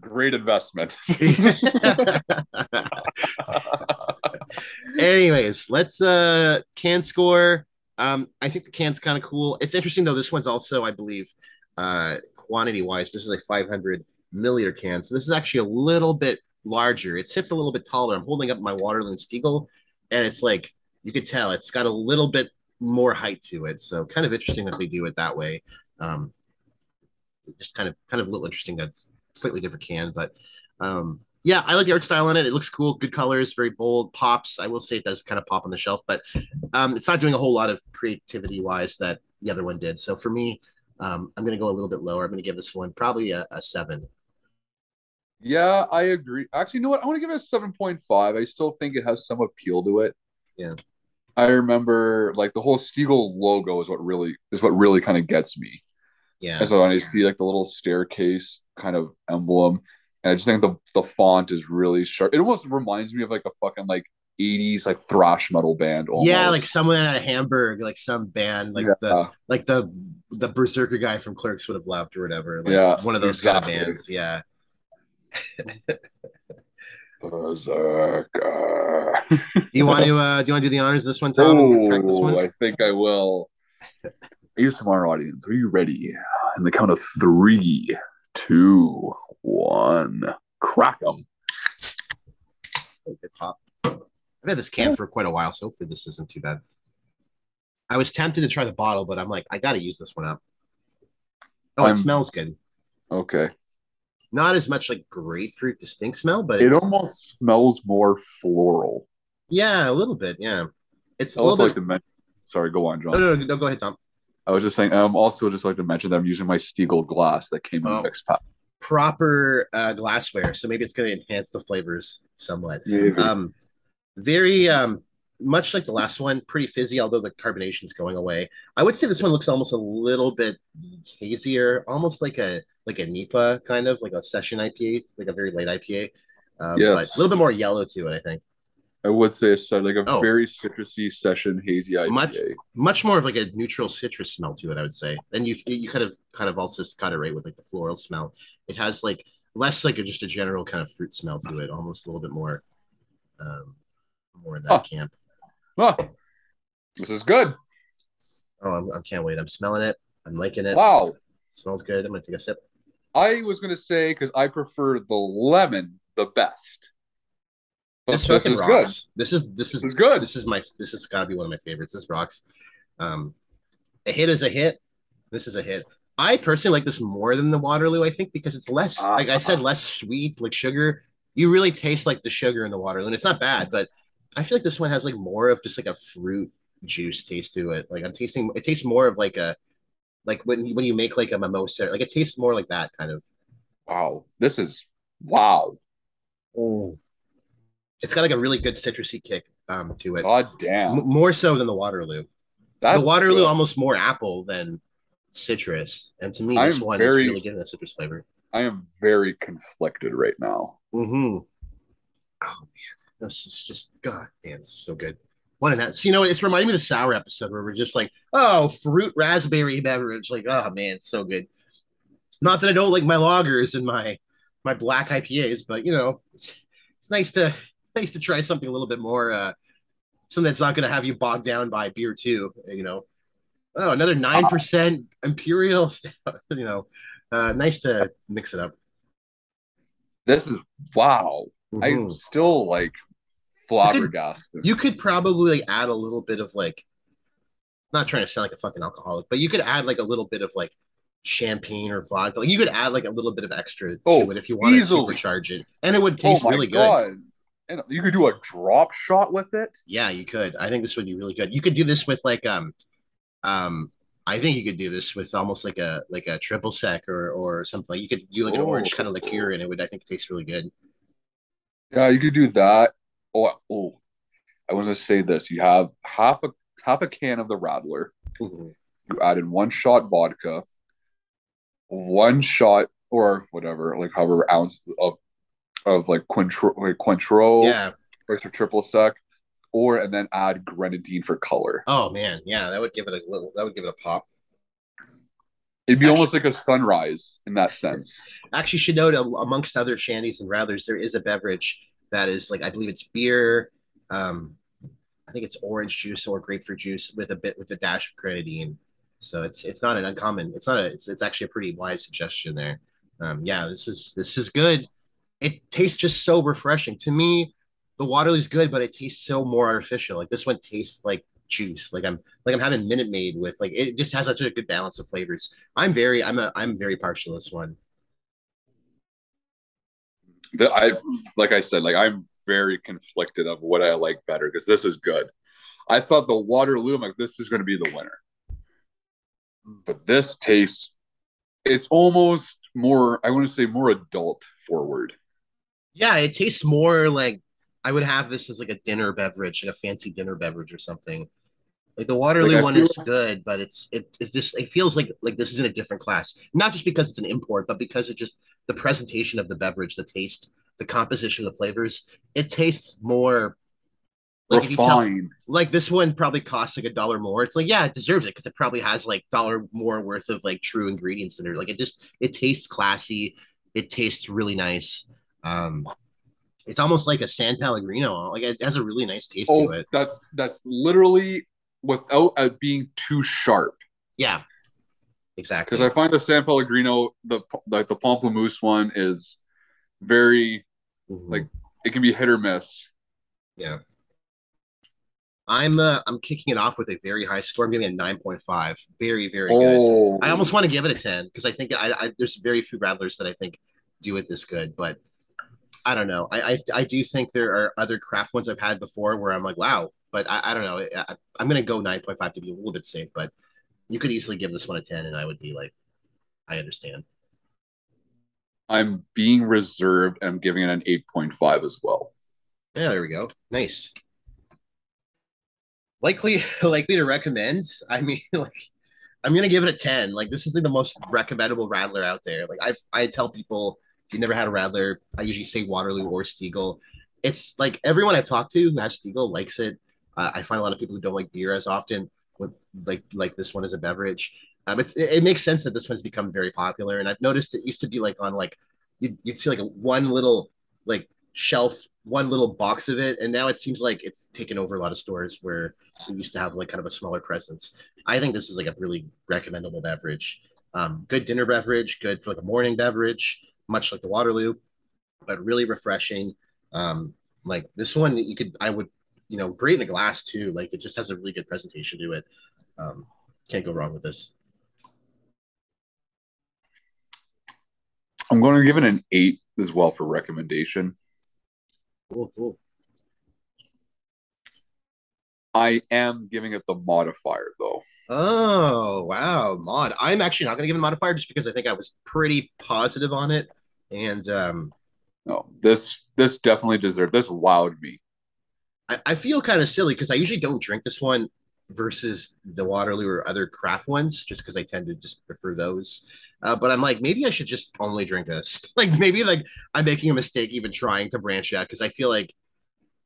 great investment. Anyways, let's uh can score. Um, I think the can's kind of cool. It's interesting though. This one's also, I believe, uh, quantity wise, this is a 500 milliliter can. So this is actually a little bit larger. It sits a little bit taller. I'm holding up my Waterloo Stiegl, and it's like you could tell it's got a little bit more height to it. So kind of interesting that they do it that way. Um, just kind of kind of a little interesting. That's slightly different can, but um, yeah, I like the art style on it. It looks cool, good colors, very bold, pops. I will say it does kind of pop on the shelf, but um, it's not doing a whole lot of creativity wise that the other one did. So for me, um, I'm going to go a little bit lower. I'm going to give this one probably a, a, seven. Yeah, I agree. Actually, you know what? I want to give it a seven point five. I still think it has some appeal to it. Yeah. I remember like the whole Stiegl logo is what really is what really kind of gets me. Yeah. And so when I see like the little staircase kind of emblem, and I just think the the font is really sharp. It almost reminds me of like a fucking like 80s like thrash metal band almost. Yeah, like someone at Hamburg, like some band, like yeah. the like the the Berserker guy from Clerks would have loved or whatever. Like yeah, one of those exactly. kind of bands. Yeah. Berserker. do you want to uh do you want to do the honors this one, Tom? Oh, one? I think I will. ASMR audience, are you ready? In the count of three, two, one, crack them. I've had this can for quite a while, so hopefully this isn't too bad. I was tempted to try the bottle, but I'm like, I got to use this one up. Oh, it I'm, smells good. Okay. Not as much like grapefruit distinct smell, but it almost smells more floral. Yeah, a little bit. Yeah, it's I also like bit... to mention. Sorry, go on, John. No, no, no, no, go ahead, Tom. I was just saying. I'm also just like to mention that I'm using my Stiegl glass that came in oh. mixed pack. Proper uh, glassware, so maybe it's going to enhance the flavors somewhat. Um, very um, much like the last one, pretty fizzy, although the carbonation is going away. I would say this one looks almost a little bit hazier, almost like a like a NEIPA kind of like a session IPA, like a very late IPA. Um, yes. a little bit more yellow to it, I think. I would say so, like a oh. very citrusy session hazy IPA. Much, much more of like a neutral citrus smell to it, I would say. And you you kind of kind of also got it right with like the floral smell. It has like less like a, just a general kind of fruit smell to it, almost a little bit more, um, more in that huh. camp. Huh. This is good. Oh, I'm, I can't wait. I'm smelling it. I'm liking it. Wow. It smells good. I'm gonna take a sip. I was gonna say because I prefer the lemon the best. This this fucking is good. rocks. This is this This is is good. this is my this has got to be one of my favorites. This rocks. Um, a hit is a hit. This is a hit. I personally like this more than the Waterloo. I think because it's less, Ah. like I said, less sweet, like sugar. You really taste like the sugar in the Waterloo, and it's not bad. But I feel like this one has like more of just like a fruit juice taste to it. Like I'm tasting, it tastes more of like a like when when you make like a mimosa. Like it tastes more like that kind of. Wow, this is wow. It's got like a really good citrusy kick um to it. God damn. M- more so than the Waterloo. That's the Waterloo good. almost more apple than citrus, and to me, this I'm one very- is really getting that citrus flavor. I am very conflicted right now. Mm-hmm. Oh man, this is just God, man, this is so good. One of that. So, you know, it's reminding me of the sour episode where we're just like, oh, fruit raspberry beverage. Like, oh man, it's so good. Not that I don't like my lagers and my my black IPAs, but you know, it's it's nice to nice to try something a little bit more uh something that's not gonna have you bogged down by beer too, you know. Oh, another nine percent imperial stout, you know. Uh nice to mix it up. This is wow. I'm Mhm. still like flabbergasted. you could probably like add a little bit of like not trying to sound like a fucking alcoholic but you could add like a little bit of like champagne or vodka like you could add like a little bit of extra to Oh, it if you want easily. to supercharge it and it would oh taste my really good god. And you could do a drop shot with it. yeah you could i think this would be really good you could do this with like um um i think you could do this with almost like a like a triple sec or or something you could do like an Oh. orange kind of liqueur and it would i think taste really good Yeah, you could do that. Oh, oh. I was gonna say this. You have half a half a can of the Radler. Mhm. You add in one shot vodka, one shot or whatever, like however ounce of of like Cointreau, like Cointreau yeah. or triple sec, or and then add grenadine for color. oh man. Yeah that would give it a little that would give it a pop. It'd be Actually- almost like a sunrise in that sense. actually should note uh, amongst other shandies and radlers there is a beverage that is like i believe it's beer um i think it's orange juice or grapefruit juice with a bit with a dash of grenadine. So it's it's not an uncommon it's not a it's, it's actually a pretty wise suggestion there. Um yeah this is this is good it tastes just so refreshing to me the waterloo's good but it tastes so more artificial like this one tastes like juice like i'm like i'm having minute maid with like it just has such a good balance of flavors i'm very i'm a i'm very partial to this one The, I like I said, like I'm very conflicted of what I like better because this is good. I thought the Waterloo, I'm like, this is going to be the winner. But this tastes, it's almost more, I want to say more adult forward. Yeah, it tastes more like I would have this as like a dinner beverage, like a fancy dinner beverage or something. Like the Waterloo Like, one is good, but it's it it just it feels like like this is in a different class. Not just because it's an import, but because it just the presentation of the beverage, the taste, the composition of the flavors, it tastes more like if you tell like this one probably costs like a dollar more. It's like, yeah, it deserves it because it probably has like dollar more worth of like true ingredients in it. Like it just it tastes classy. It tastes really nice. Um it's almost like a San Pellegrino. Like it has a really nice taste Oh, to it. that's that's literally without uh, being too sharp. Yeah. Exactly. Because I find the San Pellegrino, the like the Pamplemousse one is very Mhm. like it can be hit or miss. yeah. I'm uh, I'm kicking it off with a very high score. I'm giving it a 9.5. Very, very good. Oh, I almost want to give it a 10 because I think I, I there's very few radlers that I think do it this good, but I don't know. I, I I do think there are other craft ones I've had before where I'm like, wow, but I, I don't know. I, I'm gonna go 9.5 to be a little bit safe, but you could easily give this one a 10 and I would be like, I understand. I'm being reserved and I'm giving it an 8.5 as well. Yeah, there we go. Nice. Likely likely to recommend. I mean, like I'm gonna give it a 10. Like this is like the most recommendable radler out there. Like I I tell people you never had a radler, I usually say Waterloo or Stiegl. It's like everyone I've talked to who has Stiegl likes it. Uh, I find a lot of people who don't like beer as often with like like this one as a beverage. Um, it's it, it makes sense that this one's become very popular, and I've noticed it used to be like on like you'd, you'd see like a, one little like shelf, one little box of it, and now it seems like it's taken over a lot of stores where it used to have like kind of a smaller presence. I think this is like a really recommendable beverage. Um, good dinner beverage, good for like a morning beverage, much like the Waterloo, but really refreshing. Um, like this one, you could, I would, you know, great in a glass too. Like it just has a really good presentation to it. Um, can't go wrong with this. I'm going to give it an eight as well for recommendation. Cool, cool. I am giving it the modifier though. Oh wow, mod. I'm actually not going to give it a modifier just because I think I was pretty positive on it, and um, No, this this definitely deserved. This wowed me. I, I feel kind of silly because I usually don't drink this one versus the Waterloo or other craft ones, just because I tend to just prefer those. Uh, but I'm like, maybe I should just only drink this. like maybe like I'm making a mistake even trying to branch out because I feel like,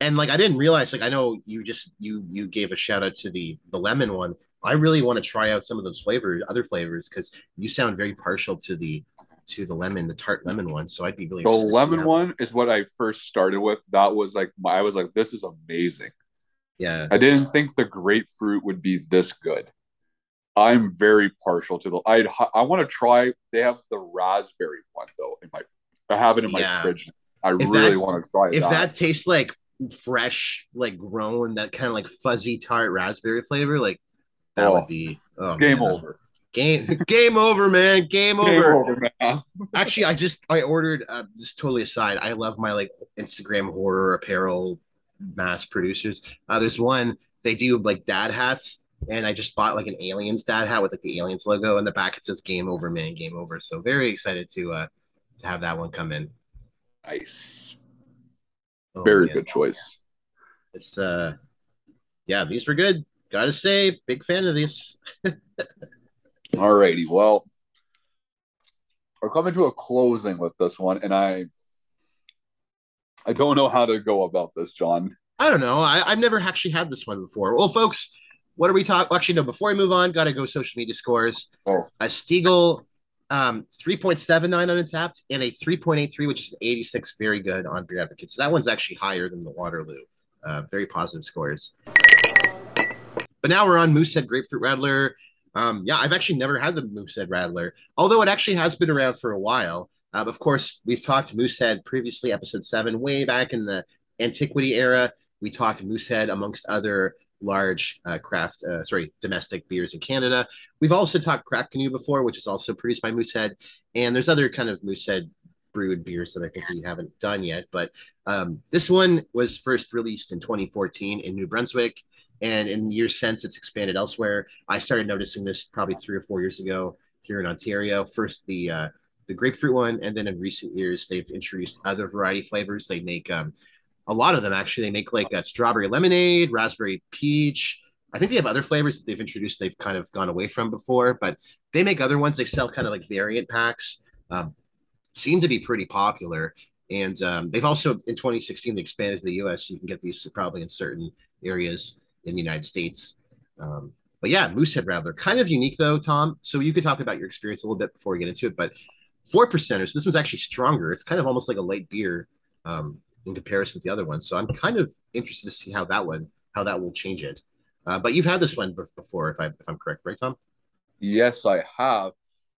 and like I didn't realize like I know you just you you gave a shout out to the the lemon one. I really want to try out some of those flavors, other flavors, because you sound very partial to the to the lemon, the tart lemon one. So I'd be really The lemon one is what I first started with. That was like I was like, this is amazing. Yeah, I didn't think the grapefruit would be this good. I'm very partial to the. I I want to try. They have the raspberry one though. In my, I have it in my Yeah. fridge. I If really want to try it. if that. that tastes like fresh, like grown, that kind of like fuzzy tart raspberry flavor, like that Oh. would be oh, Game man. over. Game game over, man. Game over. Game over, man. Actually, I just I ordered uh, this totally aside. I love my like Instagram horror apparel mass producers. Uh, there's one they do like dad hats, and I just bought like an aliens dad hat with like the aliens logo, and the back it says "Game over, man, game over." So very excited to uh to have that one come in. Nice. Oh, Very man. good choice. It's uh, yeah, these were good. Gotta say, big fan of these. Alrighty. Well, we're coming to a closing with this one, and I I don't know how to go about this, John. I don't know. I, I've never actually had this one before. Well, folks, what are we talking? Actually, no. Before we move on, gotta go social media scores. Oh. A Stiegl, um, three point seven nine on Untappd, and a three point eight three, which is an eighty six. Very good on Beer Advocate. So that one's actually higher than the Waterloo. Uh, very positive scores. But now we're on Moosehead Grapefruit Radler. Um, yeah, I've actually never had the Moosehead Radler, although it actually has been around for a while. Um, of course, we've talked Moosehead previously, episode seven, way back in the antiquity era. We talked Moosehead amongst other large uh, craft, uh, sorry, domestic beers in Canada. We've also talked Cracked Canoe before, which is also produced by Moosehead, and there's other kind of Moosehead brewed beers that I think we haven't done yet. But um, this one was first released in 2014 in New Brunswick, and in years since, it's expanded elsewhere. I started noticing this probably three or four years ago here in Ontario. First, the uh, the grapefruit one, and then in recent years, they've introduced other variety flavors. They make um, a lot of them actually. They make like a strawberry lemonade, raspberry peach. I think they have other flavors that they've introduced. They've kind of gone away from before, but they make other ones. They sell kind of like variant packs. Um, seem to be pretty popular. And um, they've also in 2016 they expanded to the U.S. You can get these probably in certain areas in the United States. Um, but yeah, Moosehead Radler, kind of unique though, Tom. So you could talk about your experience a little bit before we get into it. But four percenters, this one's actually stronger. It's kind of almost like a light beer um, in comparison to the other ones. So I'm kind of interested to see how that one, how that will change it. Uh, but you've had this one before, if I if I'm correct, right, Tom? Yes, I have.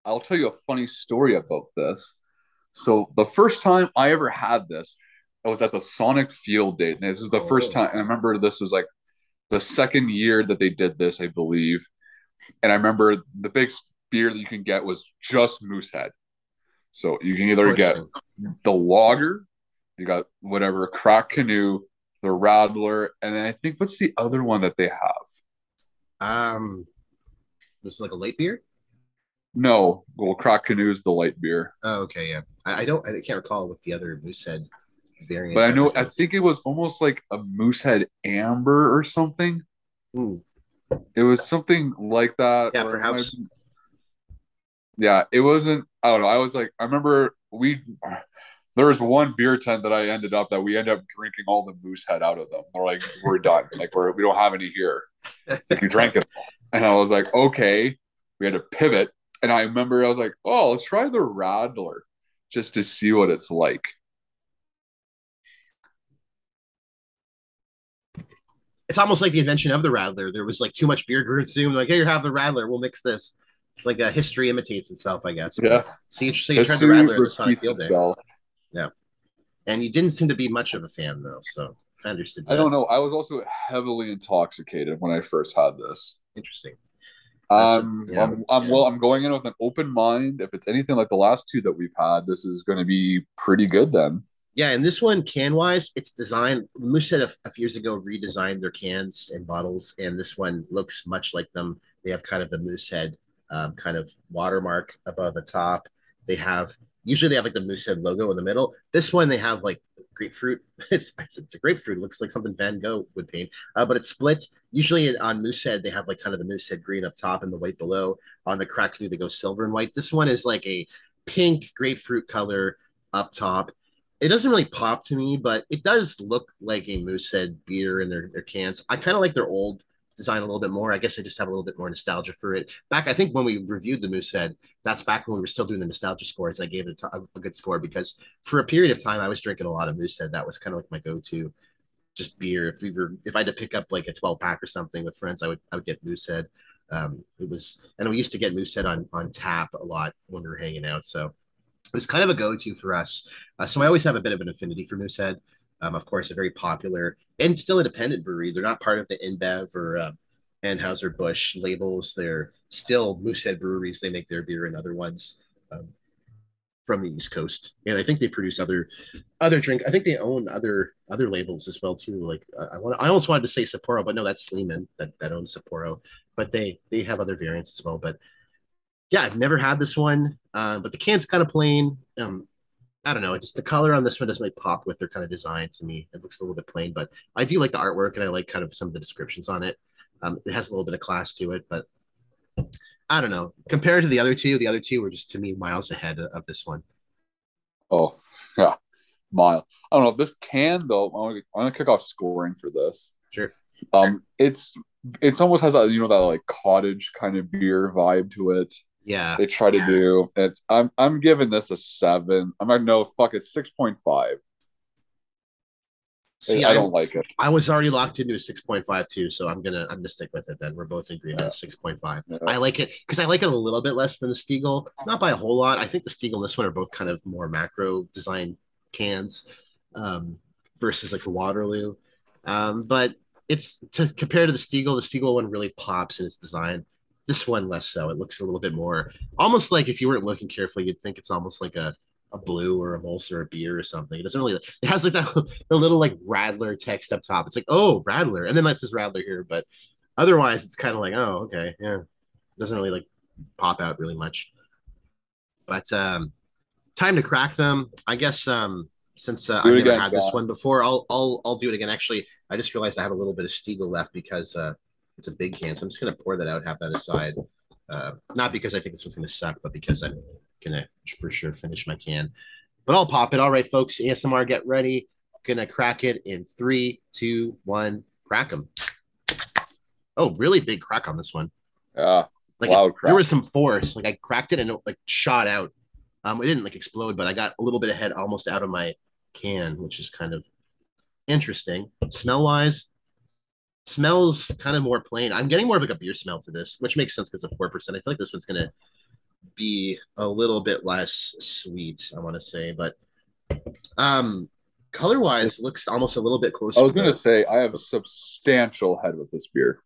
I'll tell you a funny story about this. So the first time I ever had this, I was at the Sonic Field Day. And this was the first Oh. time. And I remember this was like the second year that they did this, I believe. And I remember the big beer that you can get was just Moosehead. So you can either get the lager, you got whatever Cracked Canoe, the Radler, and then I think what's the other one that they have? Um, this is like a light beer. No, well, Cracked Canoe is the light beer. Oh, okay, yeah. I, I don't, I can't recall what the other Moosehead But I know I think it was almost like a Moosehead Amber or something. Ooh, It was something like that. Yeah, or it perhaps. Yeah, it wasn't. I don't know. I was like, I remember we. There was one beer tent that I ended up that we ended up drinking all the Moosehead out of them. We're like, we're done. Like we're we don't have any here. Like you drank it, all. and I was like, okay. We had to pivot, and I remember I was like, oh, let's try the Radler just to see what it's like. It's almost like the invention of the Radler. There was like too much beer consumed. Like, hey, you have the Radler. We'll mix this. It's like a history imitates itself, I guess. Yeah. So you, so you tried the Radler at the Sonic Field Day, itself. and you didn't seem to be much of a fan though. So I understood. I don't know. I was also heavily intoxicated when I first had this. Interesting. Um, yeah. I'm, I'm well. I'm going in with an open mind. If it's anything like the last two that we've had, this is going to be pretty good. Then Yeah, and this one can wise, it's designed. Moosehead a, a few years ago redesigned their cans and bottles, and this one looks much like them. They have kind of the Moosehead um, kind of watermark above the top. They have usually they have like the Moosehead logo in the middle. This one they have like grapefruit. It's it's, it's a grapefruit. It looks like something Van Gogh would paint, uh, but it's split. Usually on Moosehead they have like kind of the Moosehead green up top and the white below. On the Cracked Canoe they go silver and white. This one is like a pink grapefruit color up top it doesn't really pop to me, but it does look like a Moosehead beer in their, their cans. I kind of like their old design a little bit more. I guess I just have a little bit more nostalgia for it. Back, I think when we reviewed the Moosehead, that's back when we were still doing the nostalgia scores. I gave it a, t- a good score because for a period of time, I was drinking a lot of Moosehead. That was kind of like my go-to, just beer. If we were, if I had to pick up like a 12 pack or something with friends, I would, I would get Moosehead. Um, it was, and we used to get Moosehead on on tap a lot when we were hanging out. So it was kind of a go-to for us. Uh, so I always have a bit of an affinity for Moosehead. Um, of course, a very popular and still independent brewery. They're not part of the InBev or uh, Anheuser Busch labels. They're still Moosehead breweries. They make their beer and other ones um, from the East Coast, and I think they produce other other drink. I think they own other other labels as well too. Like uh, I want, I almost wanted to say Sapporo, but no, that's Sleeman that that owns Sapporo. But they they have other variants as well. But yeah, I've never had this one, uh, but the can's kind of plain. Um, I don't know, just the color on this one doesn't really pop with their kind of design to me. It looks a little bit plain, but I do like the artwork and I like kind of some of the descriptions on it. Um, it has a little bit of class to it, but I don't know. Compared to the other two, the other two were just to me miles ahead of this one. oh yeah, mile. I don't know this can though. I'm gonna, kick off scoring for this. Sure. Um, it's it's almost has that you know that like cottage kind of beer vibe to it. Yeah, They try to do. It's I'm I'm giving this a seven. I'm like no fuck. It's six point five. see, I I, don't like it. I was already locked into a six point five too, so I'm gonna I'm gonna stick with it. Then we're both in agreement. Yeah. Six point five. Yeah. I like it because I like it a little bit less than the Stiegl. It's not by a whole lot. I think the Stiegl and this one are both kind of more macro design cans um, versus like the Waterloo. Um, but it's to compare to the Stiegl, the Stiegl one really pops in its design. This one less so. It looks a little bit more almost like if you weren't looking carefully, you'd think it's almost like a a blue or a Molson or a beer or something. It doesn't really. It has like that the little like Radler text up top. It's like oh Radler, and then that says Radler here, but otherwise it's kind of like oh okay yeah. It doesn't really like pop out really much. But um, time to crack them. I guess um, since uh, I've never again, had this one before, I'll I'll I'll do it again. Actually, I just realized I have a little bit of Stiegl left because uh, it's a big can, so I'm just gonna pour that out, have that aside. Uh, not because I think this one's gonna suck, but because I'm gonna for sure finish my can. But I'll pop it. All right, folks. ASMR, get ready. Gonna crack it in three, two, one. Crack them. Oh, really big crack on this one. Yeah, Like it- there was some force. Like I cracked it and it like shot out. Um, it didn't like explode, but I got a little bit of head almost out of my can, which is kind of interesting. Smell wise, smells kind of more plain. I'm getting more of like a beer smell to this, which makes sense because of four percent. I feel like this one's gonna be a little bit less sweet. I want to say, but um, color wise, looks almost a little bit closer. I was to gonna the- say I have a substantial head with this beer.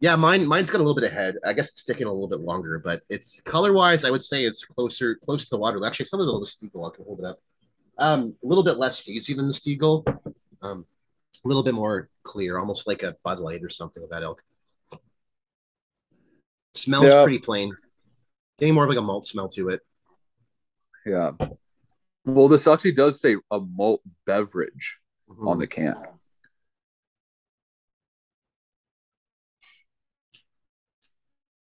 Yeah, mine mine's got a little bit of head. I guess it's sticking a little bit longer, but it's color wise, I would say it's closer close to the water. Actually, some of the Stiegl, I can hold it up. Um, a little bit less hazy than the Stiegl. Um, a little bit more clear, almost like a Bud Light or something of that ilk. Smells Yeah. pretty plain. Getting more of like a malt smell to it. Yeah. Well, this actually does say a malt beverage Mhm. on the can.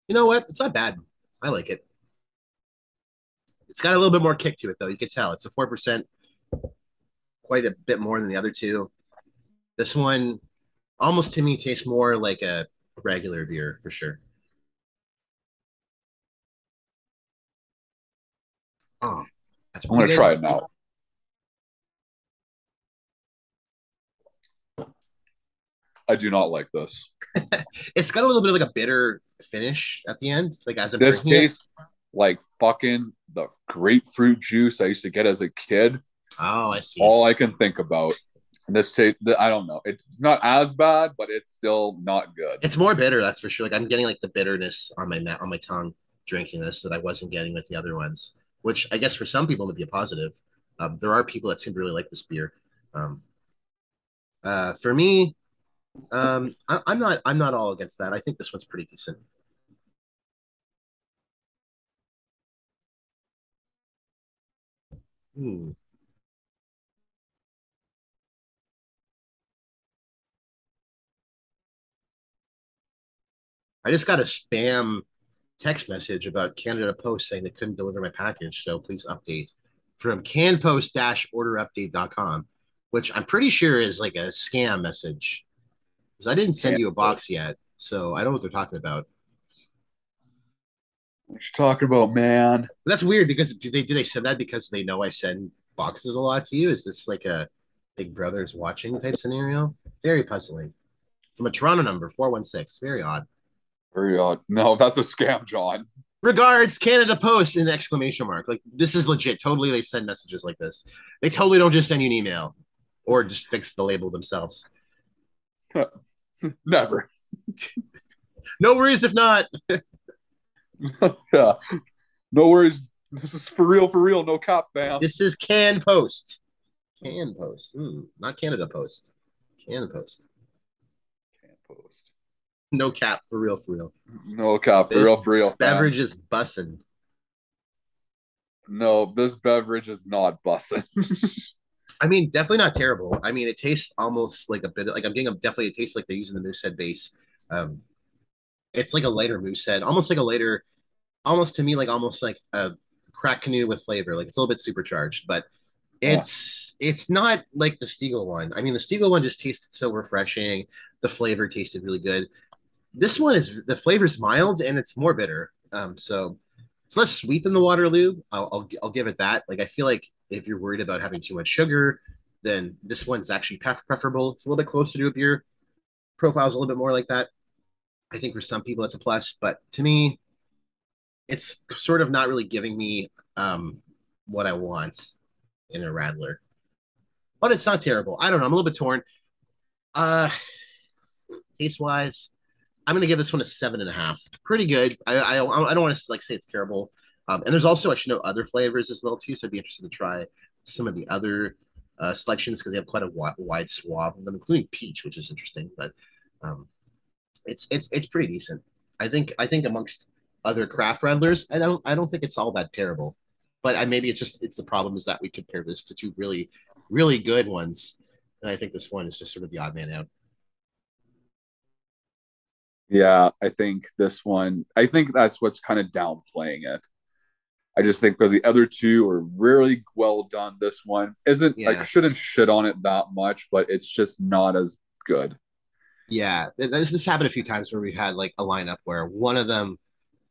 You know what? It's not bad. I like it. It's got a little bit more kick to it, though. You can tell it's a four percent, quite a bit more than the other two. This one, almost to me, tastes more like a regular beer for sure. Oh, that's I'm gonna try it now. I do not like this. It's got a little bit of like a bitter finish at the end, like as I'm This drinking it. tastes like fucking the grapefruit juice I used to get as a kid. Oh, I see. All I can think about. And this taste, I don't know. It's not as bad, but it's still not good. It's more bitter, that's for sure. Like I'm getting like the bitterness on my on my tongue drinking this that I wasn't getting with the other ones, which I guess for some people would be a positive. Um, there are people that seem to really like this beer. Um, uh, for me, um, I, I'm not I'm not all against that. I think this one's pretty decent. Hmm. I just got a spam text message about Canada Post saying they couldn't deliver my package. So please update from canpost-orderupdate.com, which I'm pretty sure is like a scam message. Because I didn't send you a box yet. So I don't know what they're talking about. What you talking about, man? That's weird because do they do they send that because they know I send boxes a lot to you? Is this like a Big Brother's watching type scenario? Very puzzling. From a Toronto number, 416. Very odd. Very odd. No, that's a scam, John. regards canada post in exclamation mark like this is legit totally they send messages like this they totally don't just send you an email or just fix the label themselves Never. no worries if not yeah. No worries. This is for real, for real. No cap, fam. this is can post can post Hmm, not canada post can post Can't post. No cap for real for real. No cap, for This real, for real. beverage is bussin No, this beverage is not bussing. i mean definitely not terrible. I mean it tastes almost like a bit like i'm getting a definitely it tastes like they're using the moosehead base. Um it's like a lighter moosehead almost like a lighter almost to me like almost like a Cracked Canoe with flavor like it's a little bit supercharged but it's it's not like the Stiegl one. I mean the Stiegl one just tasted so refreshing. The flavor tasted really good this one is the flavor's mild and it's more bitter. Um so it's less sweet than the waterloo. I'll, I'll, I'll give it that. Like i feel like if you're worried about having too much sugar then this one's actually preferable. It's a little bit closer to a beer. Profile's a little bit more like that. I think for some people it's a plus but to me it's sort of not really giving me um what i want in a radler. but it's not terrible. I don't know. I'm a little bit torn. Uh taste wise i'm gonna give this one a seven and a half. Pretty good. I i, I don't want to like say it's terrible. Um, and there's also I should know other flavors as well too so i'd be interested to try some of the other uh, selections because they have quite a wide, wide swath of them including peach which is interesting but um, it's it's it's pretty decent. I think i think amongst other craft radlers i don't i don't think it's all that terrible but I, maybe it's just it's the problem is that we compare this to two really really good ones and i think this one is just sort of the odd man out Yeah, I think this one, I think that's what's kind of downplaying it. I just think because the other two are really well done. This one isn't Yeah. like shouldn't shit on it that much, but it's just not as good. Yeah, this, this happened a few times where we had like a lineup where one of them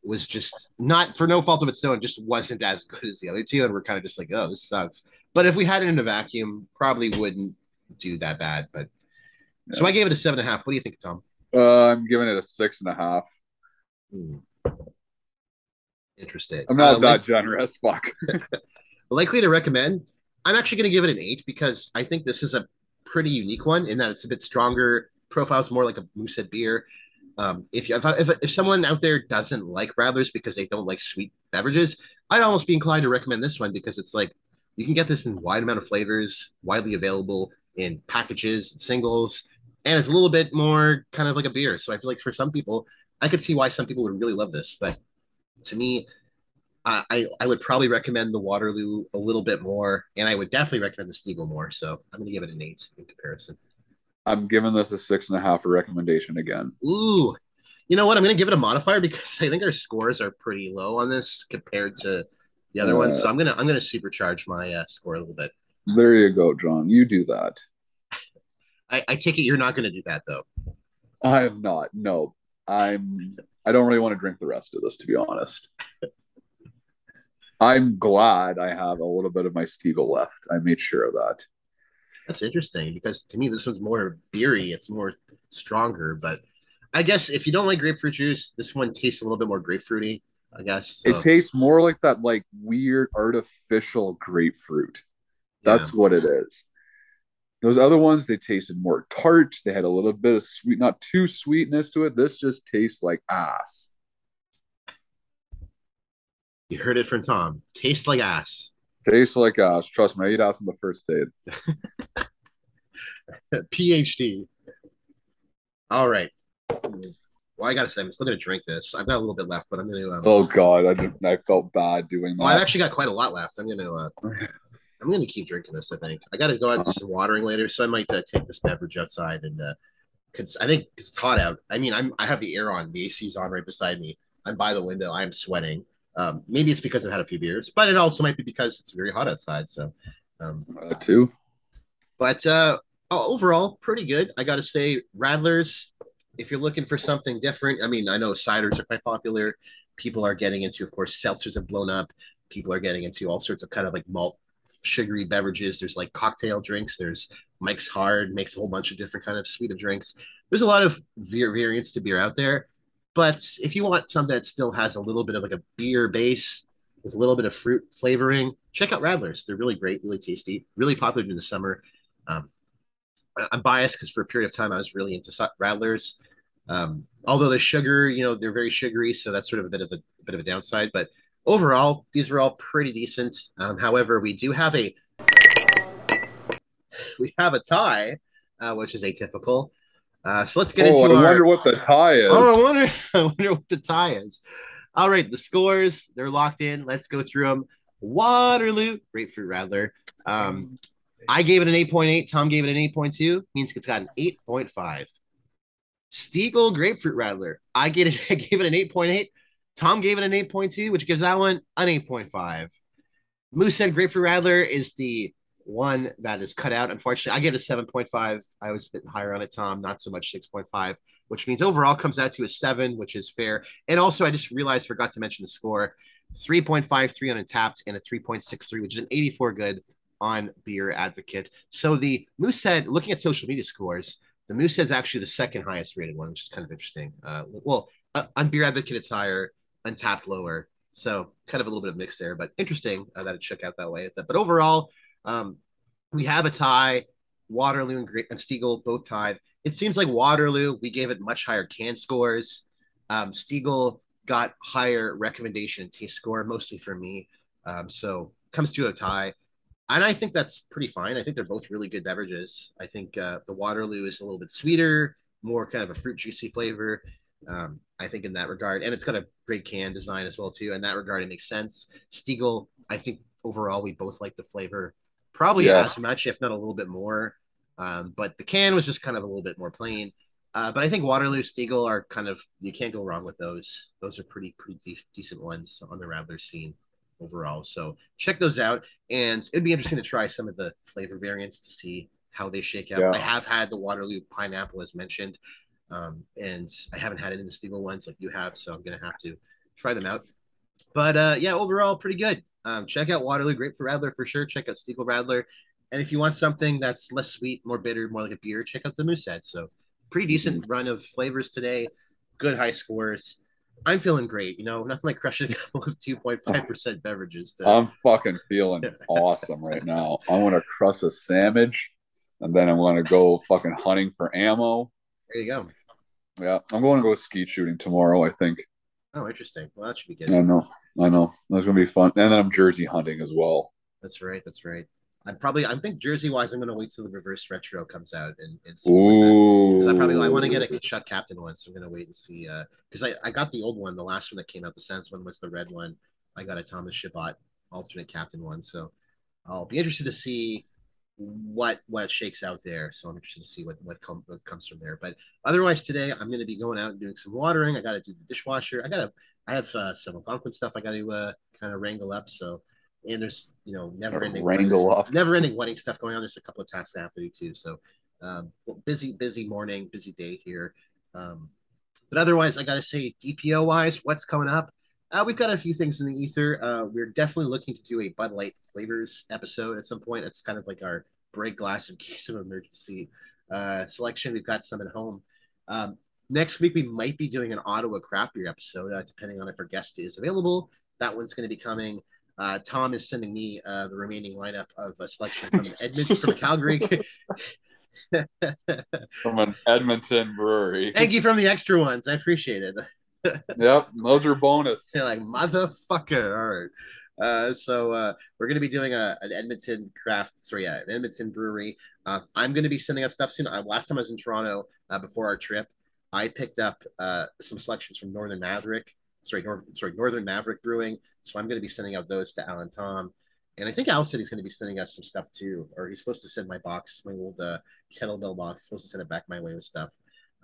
was just not for no fault of its own, just wasn't as good as the other two, and we're kind of just like, oh, this sucks. But if we had it in a vacuum, probably wouldn't do that bad. But so I gave it a seven and a half. What do you think, Tom? Uh, I'm giving it a six and a half. Hmm. Interested. I'm not Uh, that like- generous. Fuck. likely to recommend. I'm actually going to give it an eight because I think this is a pretty unique one in that it's a bit stronger. Profiles more like a moosehead beer. Um, if you if, if if someone out there doesn't like Radlers because they don't like sweet beverages, I'd almost be inclined to recommend this one because it's like you can get this in wide amount of flavors, widely available in packages and singles, and it's a little bit more kind of like a beer. So I feel like for some people, I could see why some people would really love this, but to me, I, I I would probably recommend the Waterloo a little bit more, and I would definitely recommend the Stiegl more. So I'm gonna give it an eight in comparison. I'm giving this a six and a half for recommendation again. Ooh, you know what? I'm gonna give it a modifier because I think our scores are pretty low on this compared to the other ones. So I'm gonna I'm gonna supercharge my uh, score a little bit. There you go, John. You do that. I, I take it you're not gonna do that though. I am not. No, I'm. I don't really want to drink the rest of this, to be honest. I'm glad I have a little bit of my Stiegl left. I made sure of that. That's interesting because to me this one's more beery. It's more stronger, but I guess if you don't like grapefruit juice, this one tastes a little bit more grapefruity. I guess so, It tastes more like that like weird artificial grapefruit. That's what it is. Those other ones, they tasted more tart. They had a little bit of sweet, not too sweetness to it. This just tastes like ass. you heard it from Tom. Tastes like ass. Tastes like ass. Trust me, I ate ass on the first date. PhD. All right. Well, I gotta say, I'm still gonna drink this. I've got a little bit left, but I'm gonna. Um, Oh god, I, I felt bad doing that. well, I've actually got quite a lot left. I'm gonna. Uh, I'm gonna keep drinking this. I think I gotta go out and do some watering later, so I might uh, take this beverage outside and. uh Cause I think cause it's hot out. I mean, I'm I have the air on. The AC's on right beside me. I'm by the window. I'm sweating. Um, maybe it's because I've had a few beers, but it also might be because it's very hot outside. So, um, Uh, too. But uh, oh, overall, pretty good. I got to say, Radlers, if you're looking for something different, I mean, I know ciders are quite popular. People are getting into, of course, seltzers have blown up. People are getting into all sorts of kind of like malt, sugary beverages. There's like cocktail drinks. There's Mike's Hard makes a whole bunch of different kind of sweet of drinks. There's a lot of var- variants to beer out there. But if you want something that still has a little bit of like a beer base with a little bit of fruit flavoring, check out Radlers. They're really great, really tasty, really popular during the summer. Um, I'm biased because for a period of time I was really into Radlers. Um, although the sugar, you know, they're very sugary, so that's sort of a bit of a, a bit of a downside. But overall, these were all pretty decent. Um, however, we do have a we have a tie, uh, which is atypical. Uh, so let's get oh, into I our. wonder what the tie is. Oh, I wonder, I wonder what the tie is. All right, the scores, they're locked in. Let's go through them. Waterloo, Grapefruit Radler. Um, I gave it an 8.8. Tom gave it an 8.2. Means it's got an 8.5. Stiegl Grapefruit Radler. I get it. I gave it an 8.8. Tom gave it an 8.2, which gives that one an 8.5. Moosehead Grapefruit Radler is the one that is cut out. Unfortunately, I get a 7.5. I was a bit higher on it, Tom, not so much 6.5, which means overall comes out to a seven, which is fair. And also, I just realized, forgot to mention the score 3.53 on Untappd and a 3.63, which is an 84 good on Beer Advocate. So the Moosehead, looking at social media scores, the Moose Moosehead's actually the second highest rated one, which is kind of interesting. Uh, well, uh, on Beer Advocate, it's higher, Untappd lower. So kind of a little bit of mix there, but interesting uh, that it shook out that way. But overall, um, we have a tie. Waterloo and, and Stiegl both tied. It seems like Waterloo, we gave it much higher can scores. Um, Stiegl got higher recommendation and taste score, mostly for me. Um, so comes to a tie. And I think that's pretty fine. I think they're both really good beverages. I think uh, the Waterloo is a little bit sweeter, more kind of a fruit juicy flavor. Um, I think in that regard, and it's got a great can design as well too. In that regard, it makes sense. Stiegl, I think overall we both like the flavor, probably as much, if not a little bit more. Um, but the can was just kind of a little bit more plain. Uh, but I think Waterloo, Stiegl are kind of you can't go wrong with those. Those are pretty pretty de- decent ones on the Radler scene overall. So check those out, and it'd be interesting to try some of the flavor variants to see how they shake out. Yeah. I have had the Waterloo pineapple as mentioned, um, and I haven't had any of the Stiegl ones like you have, so I'm gonna have to try them out. But uh, yeah, overall pretty good. Um, check out Waterloo, Grapefruit Radler for sure. Check out Stiegl Radler, and if you want something that's less sweet, more bitter, more like a beer, check out the Moosehead. So pretty decent run of flavors today. Good high scores. I'm feeling great. You know, nothing like crushing a couple of 2.5% beverages. To, I'm fucking feeling awesome right now. I'm gonna crush a sandwich, and then I'm gonna go fucking hunting for ammo. there you go. Yeah, I'm going to go skeet shooting tomorrow. I think. Oh, interesting. Well, that should be good. I know. I know. That's gonna be fun. And then I'm jersey hunting as well. That's right. That's right. I'm probably. I think jersey wise, I'm going to wait till the reverse retro comes out and, and see. Because I probably I want to get a shut captain one, so I'm gonna wait and see. Uh, because I, I got the old one, the last one that came out, the Sens one was the red one. I got a Thomas Chabot alternate captain one, so I'll be interested to see what what shakes out there. So I'm interested to see what what, com- what comes from there. But otherwise, today I'm gonna be going out and doing some watering. I got to do the dishwasher. I gotta I have uh, some Algonquin stuff I got to uh, kind of wrangle up. So and there's you know never ending Wrangle up. never ending wedding stuff going on. There's a couple of tasks I have to do too. So um, busy, busy morning, busy day here. Um, but otherwise, I got to say, DPO wise, what's coming up? Uh, we've got a few things in the ether. Uh, we're definitely looking to do a Bud Light flavors episode at some point. It's kind of like our break glass in case of emergency uh, selection. We've got some at home. Um, next week we might be doing an Ottawa craft beer episode, uh, depending on if our guest is available. That one's going to be coming. Uh, Tom is sending me uh, the remaining lineup of a selection from Edmonton, from Calgary. from an Edmonton brewery. Thank you from the extra ones. I appreciate it. Yep, those are bonus. They're like motherfucker. All right. Uh, so uh, we're going to be doing a, an Edmonton craft, sorry, yeah, an Edmonton brewery. Uh, I'm going to be sending out stuff soon. I, last time I was in Toronto uh, before our trip, I picked up uh, some selections from Northern Maverick, sorry, Nor- sorry, Northern Maverick Brewing. So I'm going to be sending out those to Alan Tom. And I think Al said he's going to be sending us some stuff too, or he's supposed to send my box, my old uh, kettlebell box. He's supposed to send it back my way with stuff.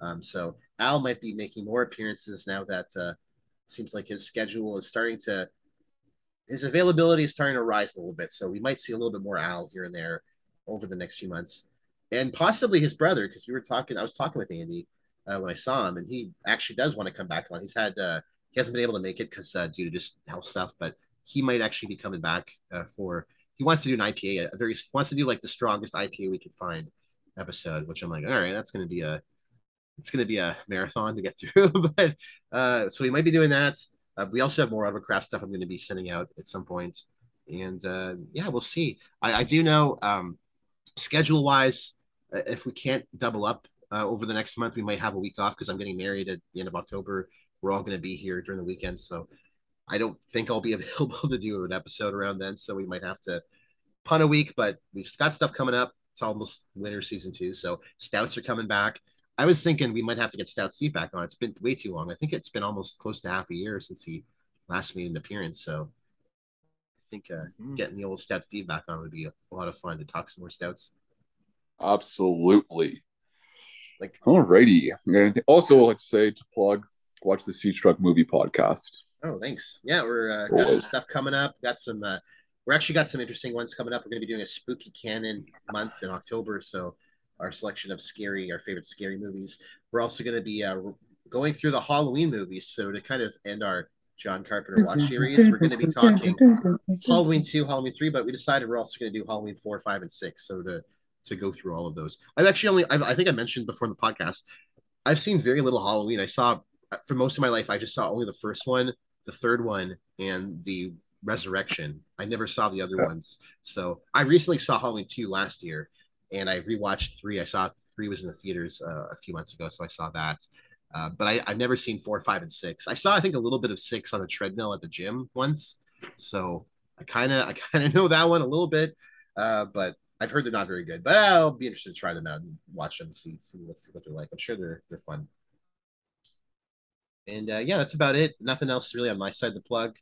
Um, so Al might be making more appearances now that uh, seems like his schedule is starting to, his availability is starting to rise a little bit. So we might see a little bit more Al here and there over the next few months, and possibly his brother because we were talking. I was talking with Andy uh, when I saw him, and he actually does want to come back on. He's had uh, he hasn't been able to make it because uh, due to just health stuff, but he might actually be coming back uh, for. He wants to do an IPA, a very wants to do like the strongest IPA we could find episode, which I'm like, all right, that's going to be a it's going to be a marathon to get through. but uh, so we might be doing that. Uh, we also have more Overcraft stuff I'm going to be sending out at some point. And uh, yeah, we'll see. I, I do know um, schedule wise, uh, if we can't double up uh, over the next month, we might have a week off because I'm getting married at the end of October. We're all going to be here during the weekend. So I don't think I'll be available to do an episode around then. So we might have to punt a week, but we've got stuff coming up. It's almost winter season too. So stouts are coming back. I was thinking we might have to get Stout Steve back on. It's been way too long. I think it's been almost close to half a year since he last made an appearance. So I think uh, mm-hmm. getting the old Stout Steve back on would be a, a, lot of fun to talk some more stouts. Absolutely. Like, alrighty. And also, like to say to plug, watch the Sea Truck movie podcast. Oh, thanks. Yeah, we're uh, got some stuff coming up. Got some. Uh, we're actually got some interesting ones coming up. We're going to be doing a spooky canon month in October, so our selection of scary, our favorite scary movies. We're also going to be uh, going through the Halloween movies. So to kind of end our John Carpenter watch series, we're going to be talking Halloween two, Halloween three, but we decided we're also going to do Halloween four, five, and six. So to to go through all of those, I've actually only I've, I think I mentioned before in the podcast, I've seen very little Halloween. I saw for most of my life, I just saw only the first one, the third one, and the Resurrection. I never saw the other yeah. ones. So I recently saw Halloween two last year, and I rewatched three. I saw three was in the theaters uh, a few months ago, so I saw that. Uh, but I, have never seen four, five, and six. I saw I think a little bit of six on the treadmill at the gym once, so I kind of I kind of know that one a little bit. Uh, but I've heard they're not very good. But I'll be interested to try them out and watch them, see see what, see what they're like. I'm sure they're they're fun. And uh, yeah, that's about it. Nothing else really on my side to plug.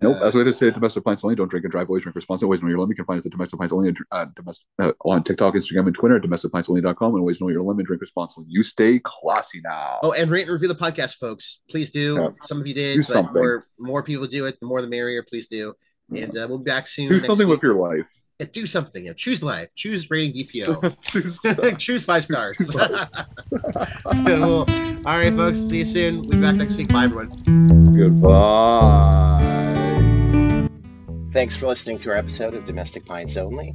Nope. Uh, As we just say, domestic pints only. Don't drink and drive. Always drink responsibly. Always know your limit. You can find us at domestic pints only uh, domestic, uh, on TikTok, Instagram, and Twitter at domesticpintsonly.com. And always know your limit. Drink responsibly. You stay classy now. Oh, and rate and review the podcast, folks. Please do. Yeah. Some of you did, do but something. more more people do it, the more the merrier. Please do. And uh, we'll be back soon. Do something week. with your life. Yeah, do something. Yeah, choose life. Choose rating DPO. choose, choose, five stars. cool. All right, folks. See you soon. We'll be back next week. Bye, everyone. Goodbye. Thanks for listening to our episode of Domestic Pints Only.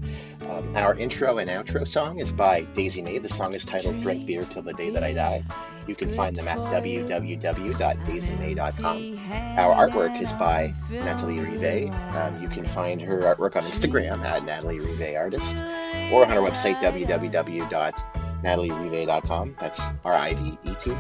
Um, our intro and outro song is by Daisy May. The song is titled Drink Beer Till the Day That I Die. You can find them at www.daisymay.com. Our artwork is by Natalie Rivet. Um, you can find her artwork on Instagram at Natalie Rivet Artist or on our website www natalierivet.com. That's R I V E T.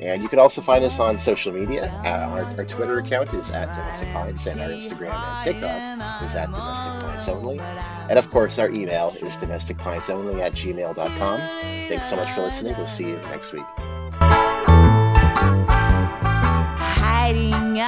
And you can also find us on social media. Uh, our, our, Twitter account is at Domestic Pints, and our Instagram and TikTok is at Domestic Pints Only. And of course, our email is domesticpintsonly at gmail.com. Thanks so much for listening. We'll see you next week. Hiding